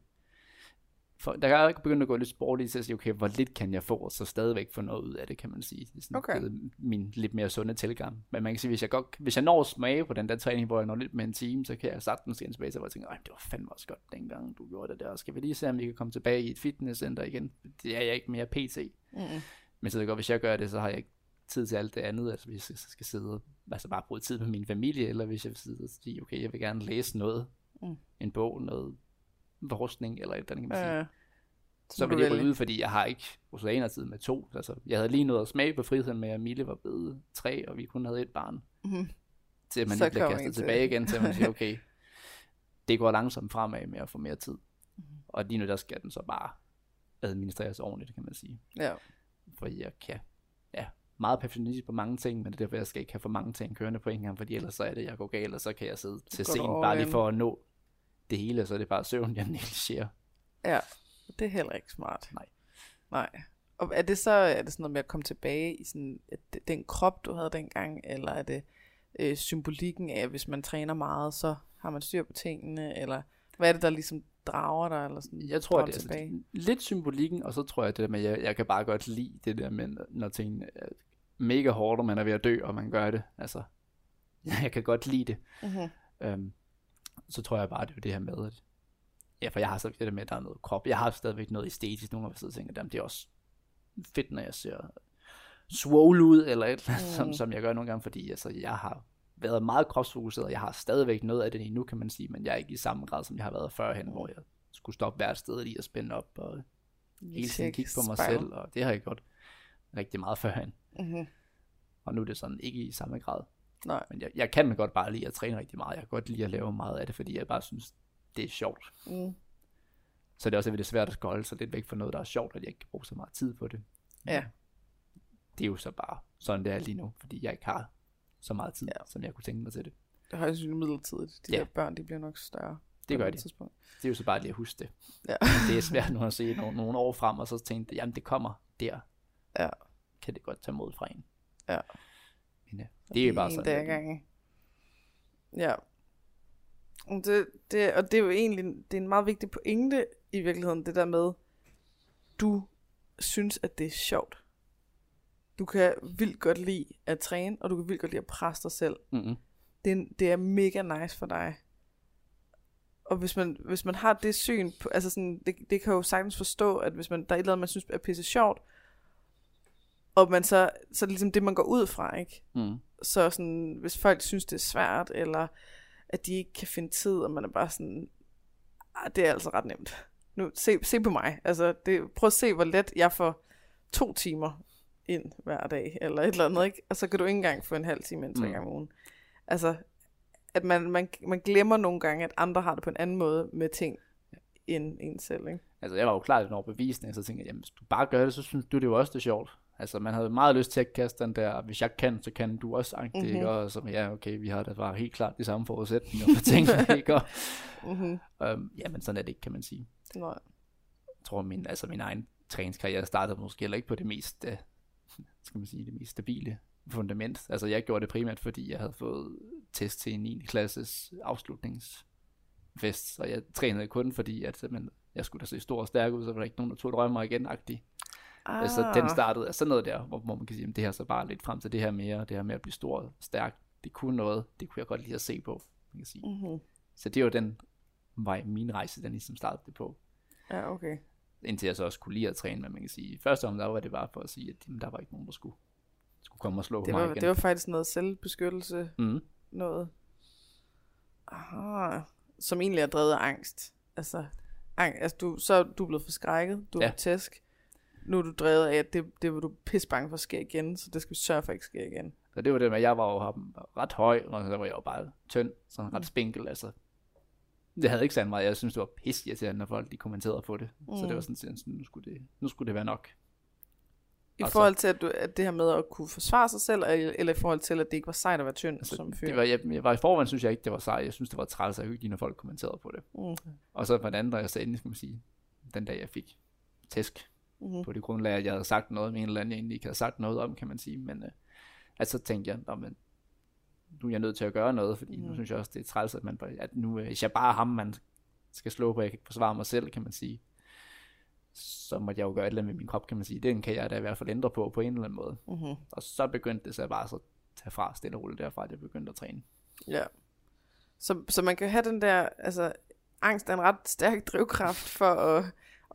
S2: for, der er ikke begyndt at gå lidt sport i til at sige, okay, hvor lidt kan jeg få, og så stadigvæk få noget ud af det, kan man sige. Det er sådan
S1: Okay.
S2: min lidt mere sunde tilgang. Men man kan sige, hvis jeg, godt, hvis jeg når at smage på den der træning, hvor jeg når lidt med en time, så kan jeg sagtens igen tilbage til, hvor jeg tænker, "Ej, det var fandme også godt dengang, du gjorde det der. Skal vi lige se, om vi kan komme tilbage i et fitnesscenter igen? Det er jeg ikke mere pt.
S1: Mm-mm.
S2: Men så er det godt, hvis jeg gør det, så har jeg ikke tid til alt det andet. Altså hvis jeg så skal sidde altså bare bruge tid med min familie, eller hvis jeg vil sidde og sige, okay, jeg vil gerne læse noget,
S1: Mm.
S2: en bog, noget forskning, eller et eller andet, kan man sige.
S1: Ja,
S2: så
S1: må
S2: vil
S1: du
S2: det gå
S1: vælge.
S2: ud, fordi jeg har ikke oceanertid med to. Altså, jeg havde lige noget at smage på friheden med, at Mille var blevet tre, og vi kun havde et barn.
S1: Mhm.
S2: Til man
S1: Så
S2: bliver kastet
S1: til.
S2: tilbage igen, til man siger, okay, det går langsomt fremad med at få mere tid.
S1: Mhm.
S2: Og lige nu, der skal den så bare administreres ordentligt, kan man sige.
S1: ja.
S2: For jeg kan, ja, meget perfektionistisk på mange ting, men det er derfor, jeg skal ikke have for mange ting kørende på en gang, fordi ellers så er det, jeg går galt, og så kan jeg sidde til
S1: all
S2: bare lige for at nå det hele, så er det bare søvn, jeg negligerer.
S1: ja, det er heller ikke smart.
S2: Nej.
S1: Nej. Og er det så er det sådan noget med at komme tilbage i sådan, at den krop, du havde dengang, eller er det øh, symbolikken af, at hvis man træner meget, så har man styr på tingene, eller hvad er det, der ligesom drager dig, eller sådan,
S2: Jeg tror, det er
S1: tilbage?
S2: altså, lidt symbolikken, og så tror jeg det der med, at jeg, jeg kan bare godt lide det der med, når tingene er mega hårdt, og man er ved at dø, og man gør det. Altså, jeg kan godt lide det.
S1: Mm-hmm.
S2: Øhm, så tror jeg bare, det er det her med, at ja, for jeg har stadigvæk det der med, at der er noget krop. Jeg har stadigvæk noget æstetisk. Nogle gange jeg tænker, "Jamen, det er også fedt, når jeg ser swole ud, eller et eller andet, som,
S1: Mm.
S2: som jeg gør nogle gange, fordi altså, jeg har været meget kropsfokuseret, og jeg har stadigvæk noget af det endnu, kan man sige, men jeg er ikke i samme grad, som jeg har været førhen, hvor jeg skulle stoppe hvert sted lige og spænde op, og hele tiden kigge på mig selv, og det har jeg gjort rigtig meget førhen.
S1: Mm-hmm.
S2: Og nu er det sådan ikke i samme grad.
S1: Nej.
S2: Men jeg, jeg kan godt bare lide at træne rigtig meget. Jeg kan godt lide at lave meget af det, fordi jeg bare synes, det er sjovt.
S1: Mm.
S2: Så det er også lidt svært at skulle holde sig lidt væk fra noget, der er sjovt, at jeg ikke kan bruge så meget tid på det.
S1: Ja.
S2: Det er jo så bare sådan, det er lige nu, fordi jeg ikke har så meget tid,
S1: Ja.
S2: som jeg kunne tænke mig til det.
S1: Det er højst sandsynligt midlertidigt. De
S2: Ja.
S1: der børn, de bliver nok større.
S2: Det gør de.
S1: Tidspunkt.
S2: Det er jo så bare lige at huske det.
S1: Ja.
S2: Men det er svært nu at se nogle, nogle år frem, og så tænke, jamen det kommer der.
S1: Ja.
S2: Kan det godt tage mod fra en.
S1: Ja.
S2: Det er jo bare sådan.
S1: dag
S2: det
S1: ad
S2: er.
S1: gangen. Ja. Og Det, det, og det er jo egentlig det er en meget vigtig pointe i virkeligheden, det der med, du synes, at det er sjovt. Du kan vildt godt lide at træne, og du kan vildt godt lide at presse dig selv.
S2: Mm-hmm.
S1: Det, er- det er mega nice for dig. Og hvis man, hvis man har det syn, på, altså sådan, det, det kan jo sagtens forstå, at hvis man, der er et eller andet, man synes er pisse sjovt, og man så, så ligesom det, man går ud fra, ikke?
S2: Mm.
S1: Så sådan, hvis folk synes, det er svært, eller at de ikke kan finde tid, og man er bare sådan, "Ah, det er altså ret nemt. Nu, se, se på mig. Altså, det, prøv at se, hvor let jeg får to timer ind hver dag, eller et eller andet, ikke? Og så kan du ikke engang få en halv time ind tre
S2: Mm.
S1: gange om ugen. Altså, at man, man, man glemmer nogle gange, at andre har det på en anden måde med ting, end en selv, ikke?
S2: Altså, jeg var jo klar den overbevisning, så tænkte jeg, jamen, hvis du bare gør det, så synes du det jo også, det er sjovt. Altså, man havde meget lyst til at kaste den der, hvis jeg kan, så kan du også, mm-hmm.
S1: Mhm.
S2: ikke? Og så, ja, okay, vi har da bare helt klart de samme forudsætninger for tingene, ikke? Og,
S1: Mm-hmm.
S2: øhm, jamen, sådan er det ikke, kan man sige.
S1: Nej.
S2: Jeg tror, min, altså, min egen træningskarriere startede måske heller ikke på det mest, øh, skal man sige, det mest stabile fundament. Altså, jeg gjorde det primært, fordi jeg havde fået test til en 9. klasses afslutningsfest, så jeg trænede kun fordi, at simpelthen, jeg skulle da se stor og stærk ud, så var der ikke nogen, der tog drømmer igen -agtigt.
S1: Ah.
S2: Altså, den startede af sådan noget der, hvor, hvor man kan sige, at det her så bare lidt frem til det her mere, det her med at blive stor og stærk. det kunne noget, det kunne jeg godt lide at se på, man kan sige.
S1: Mm-hmm.
S2: Så det var den vej, min rejse, den ligesom startede det på.
S1: Ja, okay.
S2: Indtil jeg så også kunne lide at træne, men man kan sige, første om der var det bare for at sige, at jamen, der var ikke nogen, der skulle, skulle komme og slå
S1: Det
S2: mig
S1: var,
S2: igen.
S1: det var faktisk noget selvbeskyttelse,
S2: mm.
S1: noget. Aha. Som egentlig er drevet af angst. Altså, ang, altså du, så er du blevet forskrækket, du er
S2: ja.
S1: tæsk. Nu er du drevet af, at det, det var du pisse bange for at ske igen, så det skal vi sørge for ikke sker igen.
S2: Så det var det med, at jeg var jo ret høj, og så var jeg jo bare tynd, sådan ret spinkel, altså. Det havde ikke sandt meget. Jeg synes, det var pisse irriterende, når folk de kommenterede på det. Mm. Så det var sådan, sådan, nu skulle det, nu skulle det være nok.
S1: I
S2: Altså-
S1: forhold til, at, du, at det her med at kunne forsvare sig selv, eller, i forhold til, at det ikke var sejt at være tynd
S2: Altså,
S1: som fyr.
S2: det var, jeg, jeg, var i forvejen, synes jeg ikke, det var sejt. Jeg synes, det var træls og hyggeligt, når folk kommenterede på det.
S1: Mm.
S2: Og så på den anden, der jeg endelig, skal man sige, den dag jeg fik tæsk
S1: Mm-hmm.
S2: på det grundlag, at jeg havde sagt noget med en eller anden, jeg egentlig ikke havde sagt noget om, kan man sige. Men øh, altså, så tænkte jeg, "Nå, men, nu er jeg nødt til at gøre noget, fordi mm. nu
S1: Mhm.
S2: synes jeg også, det er træls, at, man, at nu, øh, hvis jeg bare er ham, man skal slå på, jeg kan ikke forsvare mig selv, kan man sige, så måtte jeg jo gøre et eller andet med min krop, kan man sige. Den kan jeg da i hvert fald ændre på, på en eller anden måde.
S1: Mm-hmm.
S2: Og så begyndte det så bare så tage fra stille og roligt derfra, at jeg begyndte at træne.
S1: Ja. Så, så man kan have den der, altså, angst er en ret stærk drivkraft for at,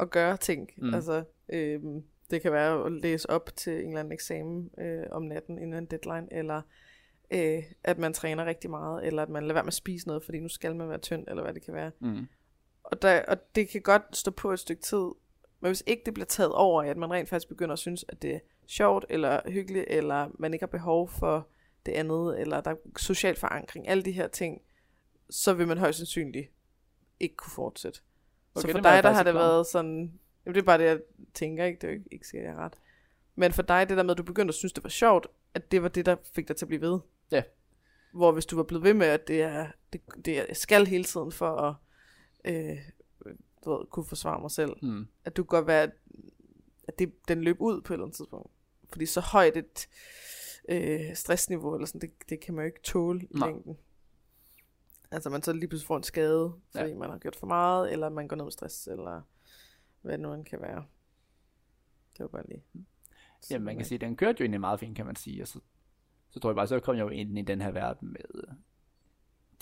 S1: at gøre ting.
S2: Mm.
S1: Altså, øhm, det kan være at læse op til en eller anden eksamen øh, om natten inden en deadline, eller øh, at man træner rigtig meget, eller at man lader være med at spise noget, fordi nu skal man være tynd, eller hvad det kan være.
S2: Mm.
S1: Og, der, og det kan godt stå på et stykke tid, men hvis ikke det bliver taget over, at man rent faktisk begynder at synes, at det er sjovt, eller hyggeligt, eller man ikke har behov for det andet, eller der er social forankring, alle de her ting, så vil man højst sandsynligt ikke kunne fortsætte. Okay, så for dig, der har det
S2: ikke klar over.
S1: været sådan, jamen det er bare det, jeg tænker, ikke? Det er jo ikke, ikke sikkert, jeg er ret. Men for dig, det der med, at du begyndte at synes, det var sjovt, at det var det, der fik dig til at blive ved.
S2: Ja.
S1: Hvor hvis du var blevet ved med, at det er, det, det er jeg skal hele tiden for at øh, du ved, kunne forsvare mig selv,
S2: Mm.
S1: at du godt være, at det, den løb ud på et eller andet tidspunkt. Fordi så højt et øh, stressniveau, eller sådan, det, det kan man jo ikke tåle i
S2: Nej.
S1: længden. Altså man så lige pludselig får en skade, fordi
S2: ja.
S1: man har gjort for meget, eller man går ned med stress, eller hvad nu end kan være. Det var bare lige.
S2: Ja, man kan sige, den kørte jo egentlig meget fint, kan man sige. Og så, så tror jeg bare, så kom jeg jo ind i den her verden med øh,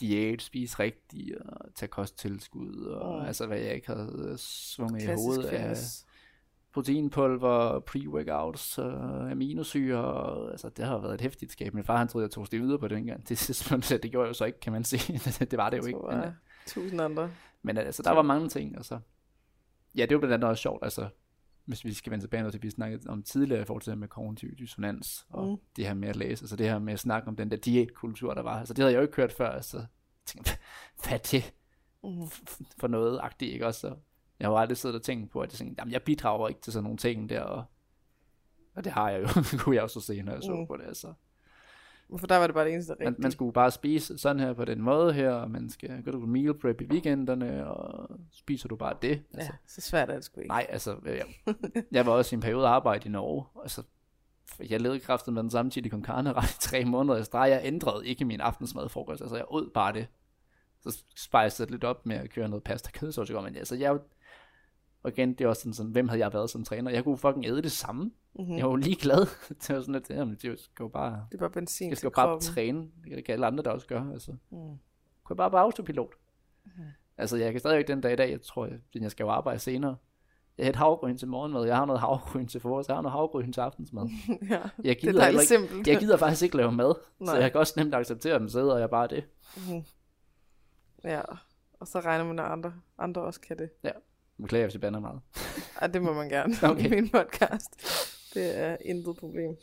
S2: diæt, spise rigtigt, og tage kosttilskud, og
S1: Mm.
S2: altså hvad jeg ikke havde øh, svunget i hovedet af
S1: fitness.
S2: proteinpulver, pre-workouts, øh, aminosyre, altså det har været et hæftigt skab. Min far han troede, jeg tog det videre på den gang. Det tidspunkt, det gjorde jeg jo så ikke, kan man sige. det var det jo ikke. Men,
S1: øh, tusind andre.
S2: men altså, der var mange ting, og så... Ja, det var blandt andet også sjovt, altså, hvis vi skal vende tilbage til, vi snakkede om tidligere i forhold til med kognitiv dissonans, og mm. Det her med at læse, altså det her med at snakke om den der diætkultur, der var. Altså det havde jeg jo ikke hørt før, altså jeg tænkte, hvad er det
S1: Mm.
S2: for noget agtigt, ikke også? Så jeg har jo aldrig siddet og tænkt på, at jeg, tænkte, jamen, jeg bidrager ikke til sådan nogle ting der, og, og det har jeg jo, kunne jeg også se, når jeg så
S1: Mm.
S2: på det, altså.
S1: For der var det bare det eneste
S2: Man,
S1: rigtige.
S2: man skulle bare spise sådan her på den måde her, og man skal gå på meal prep i weekenderne, og spiser du bare det. Altså,
S1: Ja, så svært er det sgu ikke.
S2: Nej, altså, jeg, jeg var også i en periode arbejde i Norge, altså, for jeg levede kraftet med den samme chili con carne ret i tre måneder i streg. Jeg ændrede ikke min aftensmad frokost, altså jeg åd bare det. Så spejste jeg lidt op med at køre noget pasta kødsovs, men altså jeg, og igen, det er også sådan, sådan, hvem havde jeg været som træner? Jeg kunne fucking æde det samme.
S1: Mm-hmm.
S2: Jeg var jo ligeglad. det var sådan lidt, jamen, det skal jo bare,
S1: Det er bare benzin
S2: jeg skal jo bare
S1: kroppen.
S2: træne. Det kan alle andre der også gøre, altså.
S1: Mm.
S2: Kunne jeg bare på autopilot. Altså, jeg kan stadigvæk den dag i dag, jeg tror, jeg, jeg skal jo arbejde senere. Jeg har et havgryn til morgenmad, jeg har noget havgryn til forårs, jeg har noget havgryn til aftensmad.
S1: ja,
S2: Jeg
S1: det er
S2: gider, heller
S1: dejligt
S2: ikke,
S1: simpelt.
S2: jeg gider faktisk ikke lave mad, så
S1: Nej.
S2: jeg kan også nemt acceptere dem, så æder jeg bare det.
S1: Mhm. Ja, og så regner man, at andre, andre også kan det.
S2: Beklager, hvis jeg bander meget.
S1: Ej, det må man gerne
S2: Okay.
S1: i min podcast. Det er intet problem.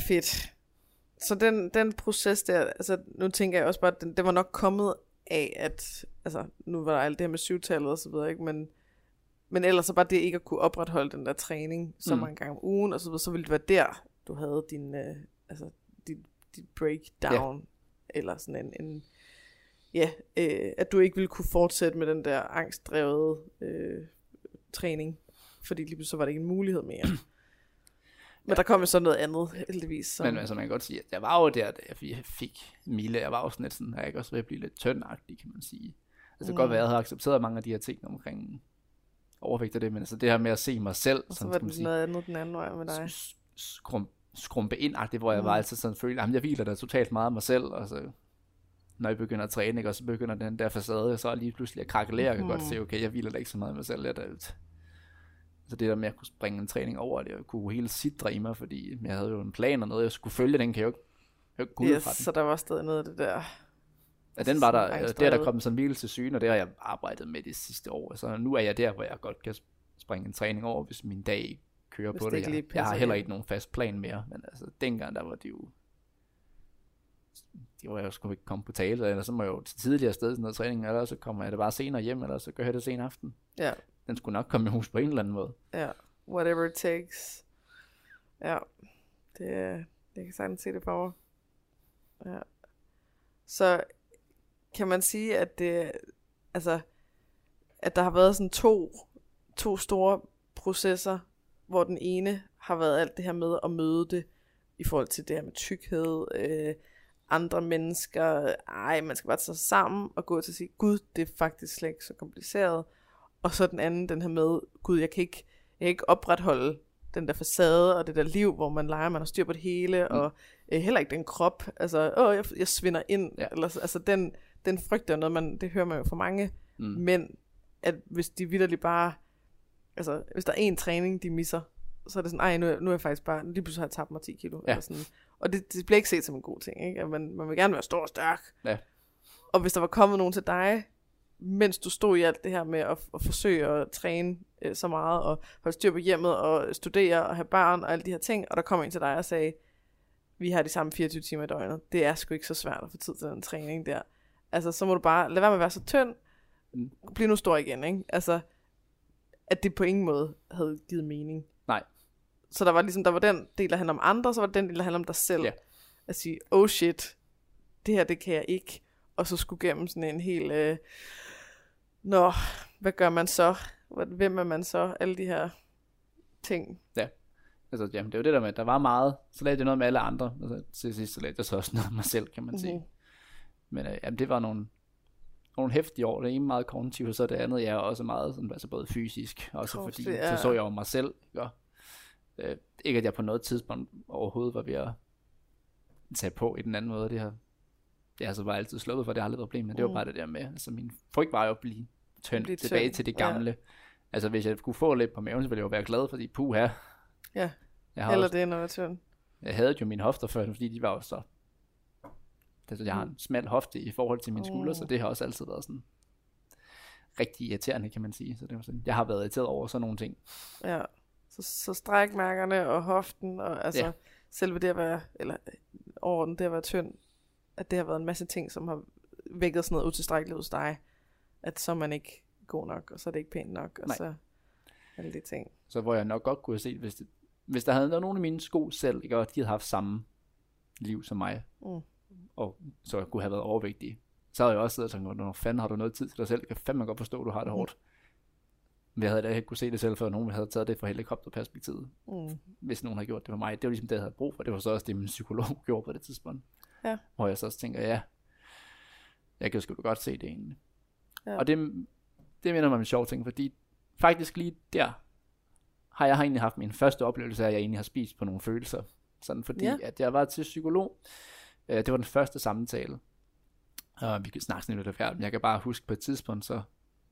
S1: Fedt. Så den, den proces der, altså nu tænker jeg også bare, at den, den var nok kommet af, at, altså nu var der alt det her med syvtallet og så videre, ikke? Men, men ellers så bare det ikke at kunne opretholde den der træning så
S2: Mm.
S1: mange gange om ugen, og så, videre, så ville det være der, du havde din, øh, altså, dit, dit breakdown, eller sådan en, en ja, øh, at du ikke ville kunne fortsætte med den der angstdrevet øh, træning, fordi lige pludselig så var det ikke en mulighed mere. Men der kom jo så noget andet, heldigvis. Som,
S2: Men altså, man kan godt sige, at jeg var jo der, da jeg fik Mille. Jeg var sådan sådan, at jeg ikke også ved at blive lidt tyndagtig, kan man sige. Altså, det kan godt
S1: Mm.
S2: være, at jeg havde accepteret mange af de her ting omkring overvægt og det, men altså det her med at se mig selv,
S1: og så
S2: som
S1: var det noget andet den anden vej med dig.
S2: skrum, skrumpe ind hvor jeg mm. var altid sådan følte, at jeg hviler da totalt meget af mig selv, og så når jeg begynder at træne, ikke, og så begynder den der facade, så er lige pludselig at krakelere, jeg kan godt mm. se, okay, jeg hviler da ikke så meget mig selv, jeg der, så det der med at kunne springe en træning over det, og kunne hele sidre i mig, fordi jeg havde jo en plan og noget, jeg skulle følge, den kan jeg jo ikke, jeg ikke yes, fra den.
S1: så der var stadig noget af det der
S2: Ja, den var der, det er der kommet sådan hvile til syne, og det har jeg arbejdet med det sidste år. Så nu er jeg der, hvor jeg godt kan springe en træning over, hvis min dag ikke kører hvis på det. Jeg, jeg har heller ikke nogen fast plan mere, men altså dengang, der var det jo det var jeg jo sgu ikke komme på tale, eller så må jeg jo til tidligere sted til noget træning, eller så kommer jeg det bare senere hjem, eller så gør jeg det sen aften.
S1: Ja.
S2: Den skulle nok komme i hus på en eller anden måde.
S1: Ja, whatever it takes. Ja, det, jeg kan sagtens se det for mig. Ja. Så kan man sige, at det, altså, at der har været sådan to, to store processer, hvor den ene har været alt det her med at møde det, i forhold til det her med tykkhed, øh, andre mennesker, ej, man skal bare tage sig sammen og gå til at sige, gud, det er faktisk slet ikke så kompliceret. Og så den anden, den her med, gud, jeg kan ikke, jeg kan ikke opretholde den der facade og det der liv, hvor man leger, man har styr på det hele, mm. og øh, heller ikke den krop, altså, åh, jeg, jeg svinder ind, ja. eller, altså den, den frygt er noget, man, det hører man jo fra mange mm. mænd, at hvis de vidderligt bare, altså hvis der er en træning, de misser, så er det sådan, ej, nu, nu er jeg faktisk bare, lige pludselig har jeg tabt mig 10 kilo. Ja. Eller sådan. Og det, det bliver ikke set som en god ting, ikke? At man, man vil gerne være stor og stærk.
S2: Ja.
S1: Og hvis der var kommet nogen til dig, mens du stod i alt det her med at, at forsøge at træne øh, så meget, og holde styr på hjemmet, og studere, og have barn, og alle de her ting, og der kom en til dig og sagde, vi har de samme 24 timer i døgnet. Det er sgu ikke så svært at få tid til den træning der. Altså, så må du bare lade være med at være så tynd. Mm. Bliv nu stor igen, ikke? Altså, at det på ingen måde havde givet mening. Så der var ligesom, der var den del, der handler om andre, så var den del, der handler om dig selv. Ja. At sige, oh shit, det her, det kan jeg ikke. Og så skulle gennem sådan en helt, øh, nå, hvad gør man så? Hvem er man så? Alle de her ting.
S2: Ja. Altså, jamen, det er jo det der med, der var meget, så lavede jeg noget med alle andre, altså, til sidst så lavede jeg så også noget med mig selv, kan man mm-hmm. sige. Men øh, jamen, det var nogle, nogle hæftige år. Det ene meget kognitivt, og så det andet, jeg er også meget sådan, altså både fysisk, også Krops, fordi ja. så så jeg over mig selv. Ikke? Øh, ikke at jeg på noget tidspunkt overhovedet var ved at tage på i den anden måde. Det har jeg altså var altid sluppet for, det har aldrig været et problem, men mm. det var mm. bare det der med, altså min frygt var jo at blive tyndt blive tilbage tynd. til det gamle. Ja. Altså hvis jeg kunne få lidt på maven, så ville jeg jo være glad, fordi puh her.
S1: Ja, jeg eller også, det, når jeg tynd.
S2: Jeg havde jo mine hofter før, fordi de var jo så Altså, jeg har en smal hofte i forhold til mine skuldre, så det har også altid været sådan rigtig irriterende, kan man sige. Så det var sådan, jeg har været irriteret over sådan nogle ting.
S1: Ja, så, så strækmærkerne og hoften, og altså ja. selve det at være, eller orden det at være tynd, at det har været en masse ting, som har vækket sådan noget utilstrækkeligt hos dig, at så er man ikke god nok, og så er det ikke pænt nok, og Nej. så alle de ting.
S2: Så hvor jeg nok godt kunne have set, hvis, det, hvis der havde været nogen af mine sko selv, ikke, og de havde haft samme liv som mig, mm og så kunne have været overvægtig, så havde jeg også siddet og tænkt, når fanden har du noget tid til dig selv? Jeg kan fandme godt forstå, at du har det mm. hårdt. Men jeg havde da ikke kunne se det selv, før nogen havde taget det fra helikopterperspektivet. Mm. Hvis nogen havde gjort det for mig. Det var ligesom det, jeg havde brug for. Det var så også det, min psykolog gjorde på det tidspunkt.
S1: Ja.
S2: Hvor jeg så også tænker, ja, jeg kan sgu godt se det egentlig. Ja. Og det, det minder mig om en sjov ting, fordi faktisk lige der har jeg egentlig haft min første oplevelse af, at jeg egentlig har spist på nogle følelser. Sådan fordi, ja. at jeg var til psykolog, Øh, det var den første samtale. Og vi kan snakke sådan lidt af men jeg kan bare huske på et tidspunkt, så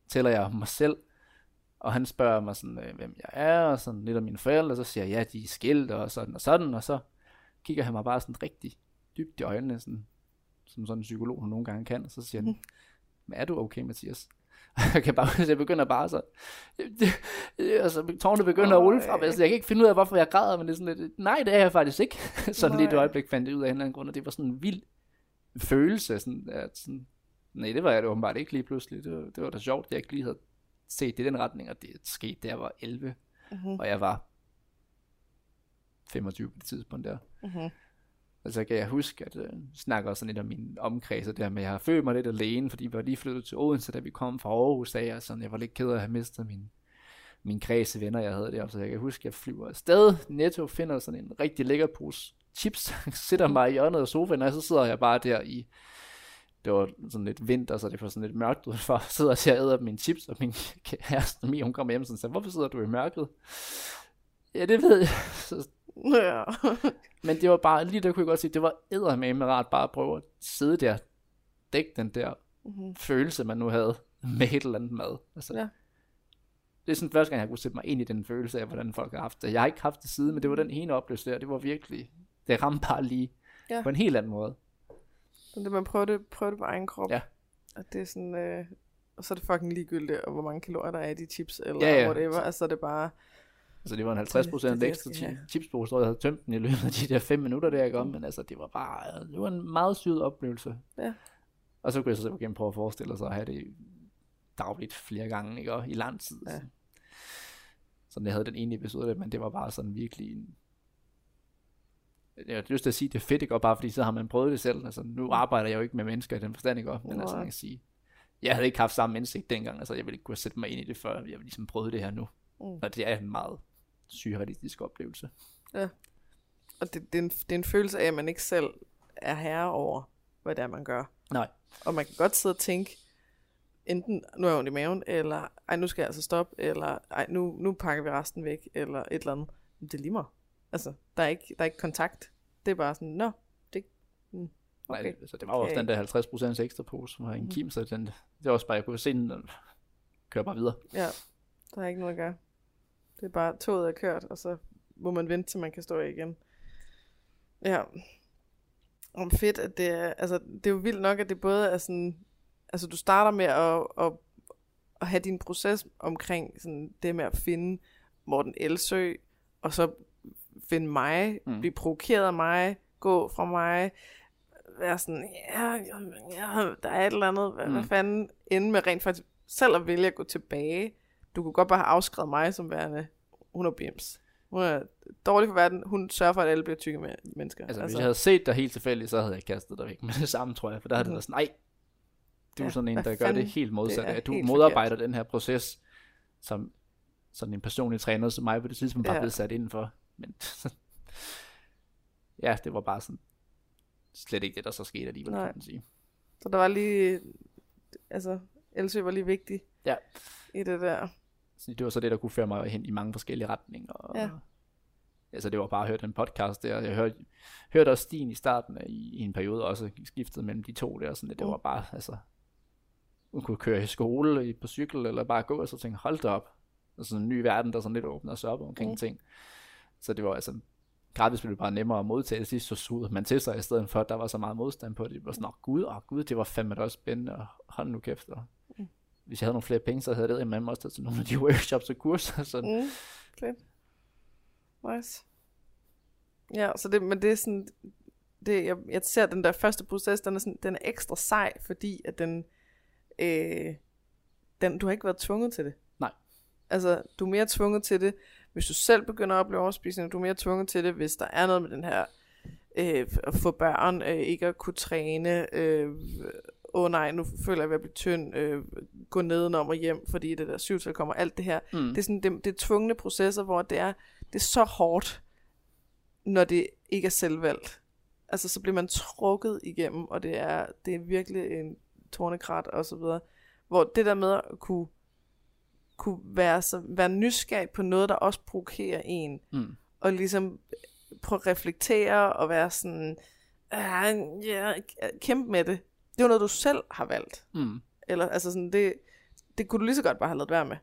S2: tæller jeg mig selv, og han spørger mig sådan, øh, hvem jeg er, og sådan lidt om mine forældre, og så siger jeg, ja, de er skilt, og sådan og sådan, og så kigger han mig bare sådan rigtig dybt i øjnene, sådan, som sådan en psykolog nogle gange kan, og så siger han, mm. men er du okay, Mathias? jeg kan bare, jeg begynder bare så, altså tårne begynder oh, at rulle fra altså, jeg kan ikke finde ud af, hvorfor jeg græder, men det er sådan lidt, nej, det er jeg faktisk ikke. sådan lige et øjeblik fandt det ud af en eller anden grund, og det var sådan en vild følelse, sådan, at sådan, nej, det var jeg det åbenbart ikke lige pludselig, det var, det var da sjovt, at jeg ikke lige havde set det i den retning, og det skete, da jeg var 11, uh-huh. og jeg var 25 på det tidspunkt der. Uh-huh. Og så kan jeg huske, at øh, snakker sådan lidt om min omkreds, der med, at jeg har følt mig lidt alene, fordi vi var lige flyttet til Odense, da vi kom fra Aarhus af, og sådan, jeg var lidt ked af at have mistet min, min kreds af venner, jeg havde der. Så jeg kan huske, at jeg flyver afsted, netto finder sådan en rigtig lækker pose chips, sætter mig i hjørnet af sofaen, og så sidder jeg bare der i, det var sådan lidt vinter, så det var sådan lidt mørkt udenfor, så sidder jeg og æder mine chips, og min kæreste, min, hun kommer hjem og siger, hvorfor sidder du i mørket? Ja, det ved jeg. Så
S1: Ja.
S2: Men det var bare, lige der kunne jeg godt sige, det var eddermame rart bare at prøve at sidde der, dække den der
S1: Mhm.
S2: følelse, man nu havde med et eller andet mad. Altså,
S1: Ja.
S2: Det er sådan første gang, jeg kunne sætte mig ind i den følelse af, hvordan folk har haft det. Jeg har ikke haft det siden, men det var den ene oplevelse der. Det var virkelig, det ramte bare lige
S1: ja.
S2: på en helt anden måde.
S1: Men det, man prøver det, prøver det på egen krop.
S2: Ja.
S1: At det er sådan, øh, og så er det fucking ligegyldigt, og hvor mange kalorier der er i de chips, eller
S2: Ja, ja.
S1: whatever. Altså det er bare,
S2: Altså det var en 50
S1: det er
S2: procent
S1: det,
S2: ekstra
S1: jeg have.
S2: chipspose, hvor jeg havde tømt den i løbet af de der fem minutter der, ikke om, men altså det var bare, det var en meget syret oplevelse.
S1: Ja.
S2: Og så kunne jeg så igen prøve at forestille sig at have det dagligt flere gange, ikke? Og i lang tid.
S1: Ja.
S2: Ja. Så jeg havde den ene episode, men det var bare sådan virkelig en... Jeg har lyst til at sige, det er fedt, ikke? Og bare fordi så har man prøvet det selv. Altså, nu arbejder jeg jo ikke med mennesker i den forstand, ikke? Men altså, man kan sige, jeg havde ikke haft samme indsigt dengang. Altså, jeg ville ikke kunne sætte mig ind i det før. Jeg ville ligesom prøvet det her nu.
S1: Mm.
S2: Og det er en meget surrealistisk oplevelse.
S1: og det, det, er en, det er en følelse af, at man ikke selv er herre over, hvad det er, man gør.
S2: Nej.
S1: Og man kan godt sidde og tænke, enten, nu er jeg ondt i maven, eller ej, nu skal jeg altså stoppe, eller ej, nu, nu pakker vi resten væk, eller et eller andet. Men det er lige mig. Altså, der er, ikke, der er ikke kontakt. Det er bare sådan, nå, det, mm,
S2: Okay. Nej, så det var jo også
S1: Okay.
S2: den der 50% ekstra pose, som var en
S1: Mhm.
S2: kim, så den, det var også bare, jeg kunne se den og køre bare videre.
S1: Ja, der er ikke noget at gøre. Det er bare, toget er kørt, og så må man vente, til man kan stå igen. Ja. Om fedt, at det er, altså, det er jo vildt nok, at det både er sådan, altså du starter med at, at, at have din proces omkring sådan det med at finde Morten Elsø, og så finde mig, mm.
S2: Mm.
S1: blive provokeret af mig, gå fra mig, være sådan, ja, ja der er et eller andet, hvad, mm. hvad
S2: Mm.
S1: fanden, ende med rent faktisk selv at vælge at gå tilbage. Du kunne godt bare have afskrevet mig som værende, hun er bims. Hun er dårlig for verden, hun sørger for, at alle bliver tykke med mennesker.
S2: Altså, altså, hvis jeg havde set dig helt tilfældigt, så havde jeg kastet dig væk med det samme, tror jeg. For der havde det
S1: Mhm.
S2: været sådan, nej, du er
S1: Ja,
S2: sådan en, der gør det helt
S1: er
S2: At du modarbejder den her proces, som sådan en personlig træner som mig på det tidspunkt bare
S1: Ja.
S2: blev sat indenfor. Men ja, det var bare sådan slet ikke det, der så skete alligevel,
S1: Nej.
S2: kan man sige.
S1: Så der var lige, altså, Elsø var lige vigtig
S2: Ja.
S1: i det der.
S2: Så det var så det, der kunne føre mig hen i mange forskellige retninger. Og,
S1: Ja.
S2: Altså det var bare at høre den podcast der. Jeg hørte, hørte også Stine i starten i, i en periode også skiftet mellem de to der. Sådan, at det
S1: Mm.
S2: var bare, altså, hun kunne køre i skole i, på cykel, eller bare gå, og så tænkte hold da op. Sådan en ny verden, der sådan lidt åbner sig op omkring
S1: mm.
S2: ting. Så det var altså, gradvist blev det bare nemmere at modtage det sidst, så sugede man til sig, i stedet for, at der var så meget modstand på det. Det var sådan, åh gud, åh gud, det var fandme da også spændende, og hold nu kæft. Og,
S1: Mm.
S2: hvis jeg havde nogle flere penge, så havde jeg det med også taget til nogle af de workshops og kurser. Så
S1: Mm, fedt. Nice. Ja, så det, men det er sådan, det, jeg, jeg ser den der første proces, den er, sådan, den er ekstra sej, fordi at den, øh, den, du har ikke været tvunget til det.
S2: Nej.
S1: Altså, du er mere tvunget til det, hvis du selv begynder at opleve overspisning, du er mere tvunget til det, hvis der er noget med den her, øh, at få børn, øh, ikke at kunne træne, øh, åh oh nej, nu føler jeg, at jeg vil blive tynd, øh, gå nedenom og hjem, fordi det der syvtal kommer, alt det her.
S2: mm.
S1: Det er sådan, det, det er tvungne processer, hvor det er, det er så hårdt, når det ikke er selvvalgt. Altså, så bliver man trukket igennem, og det er, det er virkelig en tornekrat og så videre. Hvor det der med at kunne, kunne være, så, være nysgerrig på noget, der også provokerer en,
S2: Mm.
S1: og ligesom prøve at reflektere og være sådan, ah, ja, kæmpe med det. Det er jo noget, du selv har valgt.
S2: Mm.
S1: Eller, altså sådan, det, det kunne du lige så godt bare have lavet være med.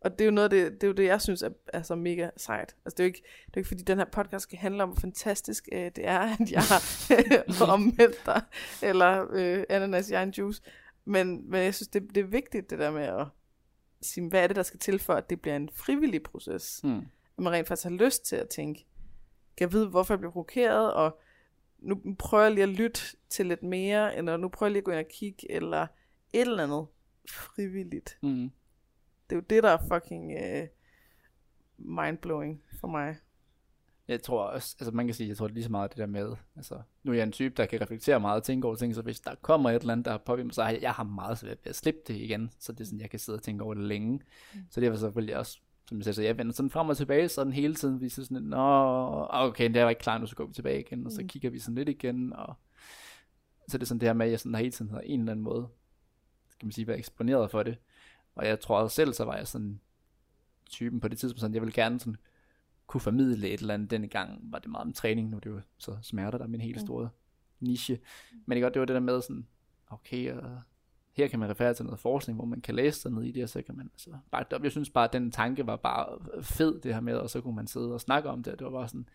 S1: Og det er jo noget af det, det, er jo det jeg synes er, er så mega sejt. Altså det er, jo ikke, det er jo ikke, fordi den her podcast skal handle om, hvor fantastisk øh, det er, at jeg har omvendt dig, eller øh, ananas i egen juice. Men, men jeg synes, det, det er vigtigt, det der med at sige, hvad er det, der skal til for, at det bliver en frivillig proces.
S2: Mm.
S1: At man rent faktisk har lyst til at tænke, kan jeg vide, hvorfor jeg bliver provokeret, og nu prøver jeg lige at lytte til lidt mere, eller nu prøver jeg lige at gå ind og kigge, eller et eller andet frivilligt.
S2: Mm.
S1: Det er jo det, der er fucking uh, mindblowing for mig.
S2: Jeg tror også, altså man kan sige, jeg tror det er lige så meget det der med, altså nu er jeg en type, der kan reflektere meget og tænke over ting, så hvis der kommer et eller andet, der har påvirket mig, så har jeg, jeg har meget svært ved at slippe det igen, så det er sådan, jeg kan sidde og tænke over det længe. Mm. Så det er selvfølgelig også, som jeg siger, så jeg vender sådan frem og tilbage sådan hele tiden, vi er sådan, nå, okay, det er ikke klar, nu så går vi tilbage igen, og så
S1: Mm.
S2: kigger vi sådan lidt igen, og så er det sådan det her med, at jeg sådan hele tiden har en eller anden måde, skal man sige, været eksponeret for det. Og jeg tror også selv, så var jeg sådan typen på det tidspunkt, sådan, jeg vil gerne sådan kunne formidle et eller andet. Denne gang var det meget om træning, nu er det jo så smerter, der er min helt store niche. Men det, godt, det var det der med sådan, okay, og her kan man referere til noget forskning, hvor man kan læse sig ned i det, og så kan man altså bare, jeg synes bare, at den tanke var bare fed, det her med, og så kunne man sidde og snakke om det, og det var bare sådan,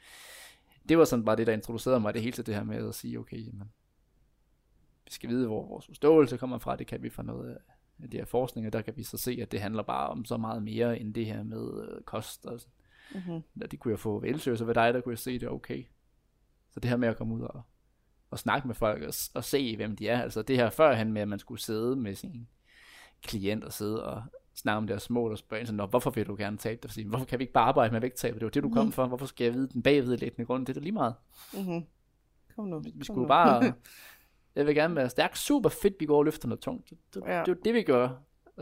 S2: det var sådan bare det, der introducerede mig det hele til det her med at sige, okay, jamen, vi skal vide, hvor vores forståelse kommer fra, det kan vi fra noget af det her forskning, og der kan vi så se, at det handler bare om så meget mere, end det her med øh, kost, og mm-hmm. det kunne jeg få ved så ved dig, der kunne jeg se det, okay. Så det her med at komme ud og og snakke med folk og, og se, hvem de er. Altså det her førhen med, at man skulle sidde med sin klient og sidde og snakke om deres mål og spørge sådan, hvorfor vil du gerne tabe dig? Fordi, hvorfor kan vi ikke bare arbejde med vægttab? Det var det, du kom mm. for. Hvorfor skal jeg vide den bagvedlæggende grund? Det er da lige meget.
S1: Mm-hmm. Kom nu.
S2: Vi, vi skulle
S1: nu.
S2: bare... jeg vil gerne være stærk. Super fedt, vi går og løfter noget tungt. Det, det, ja. det, det er det, vi gør.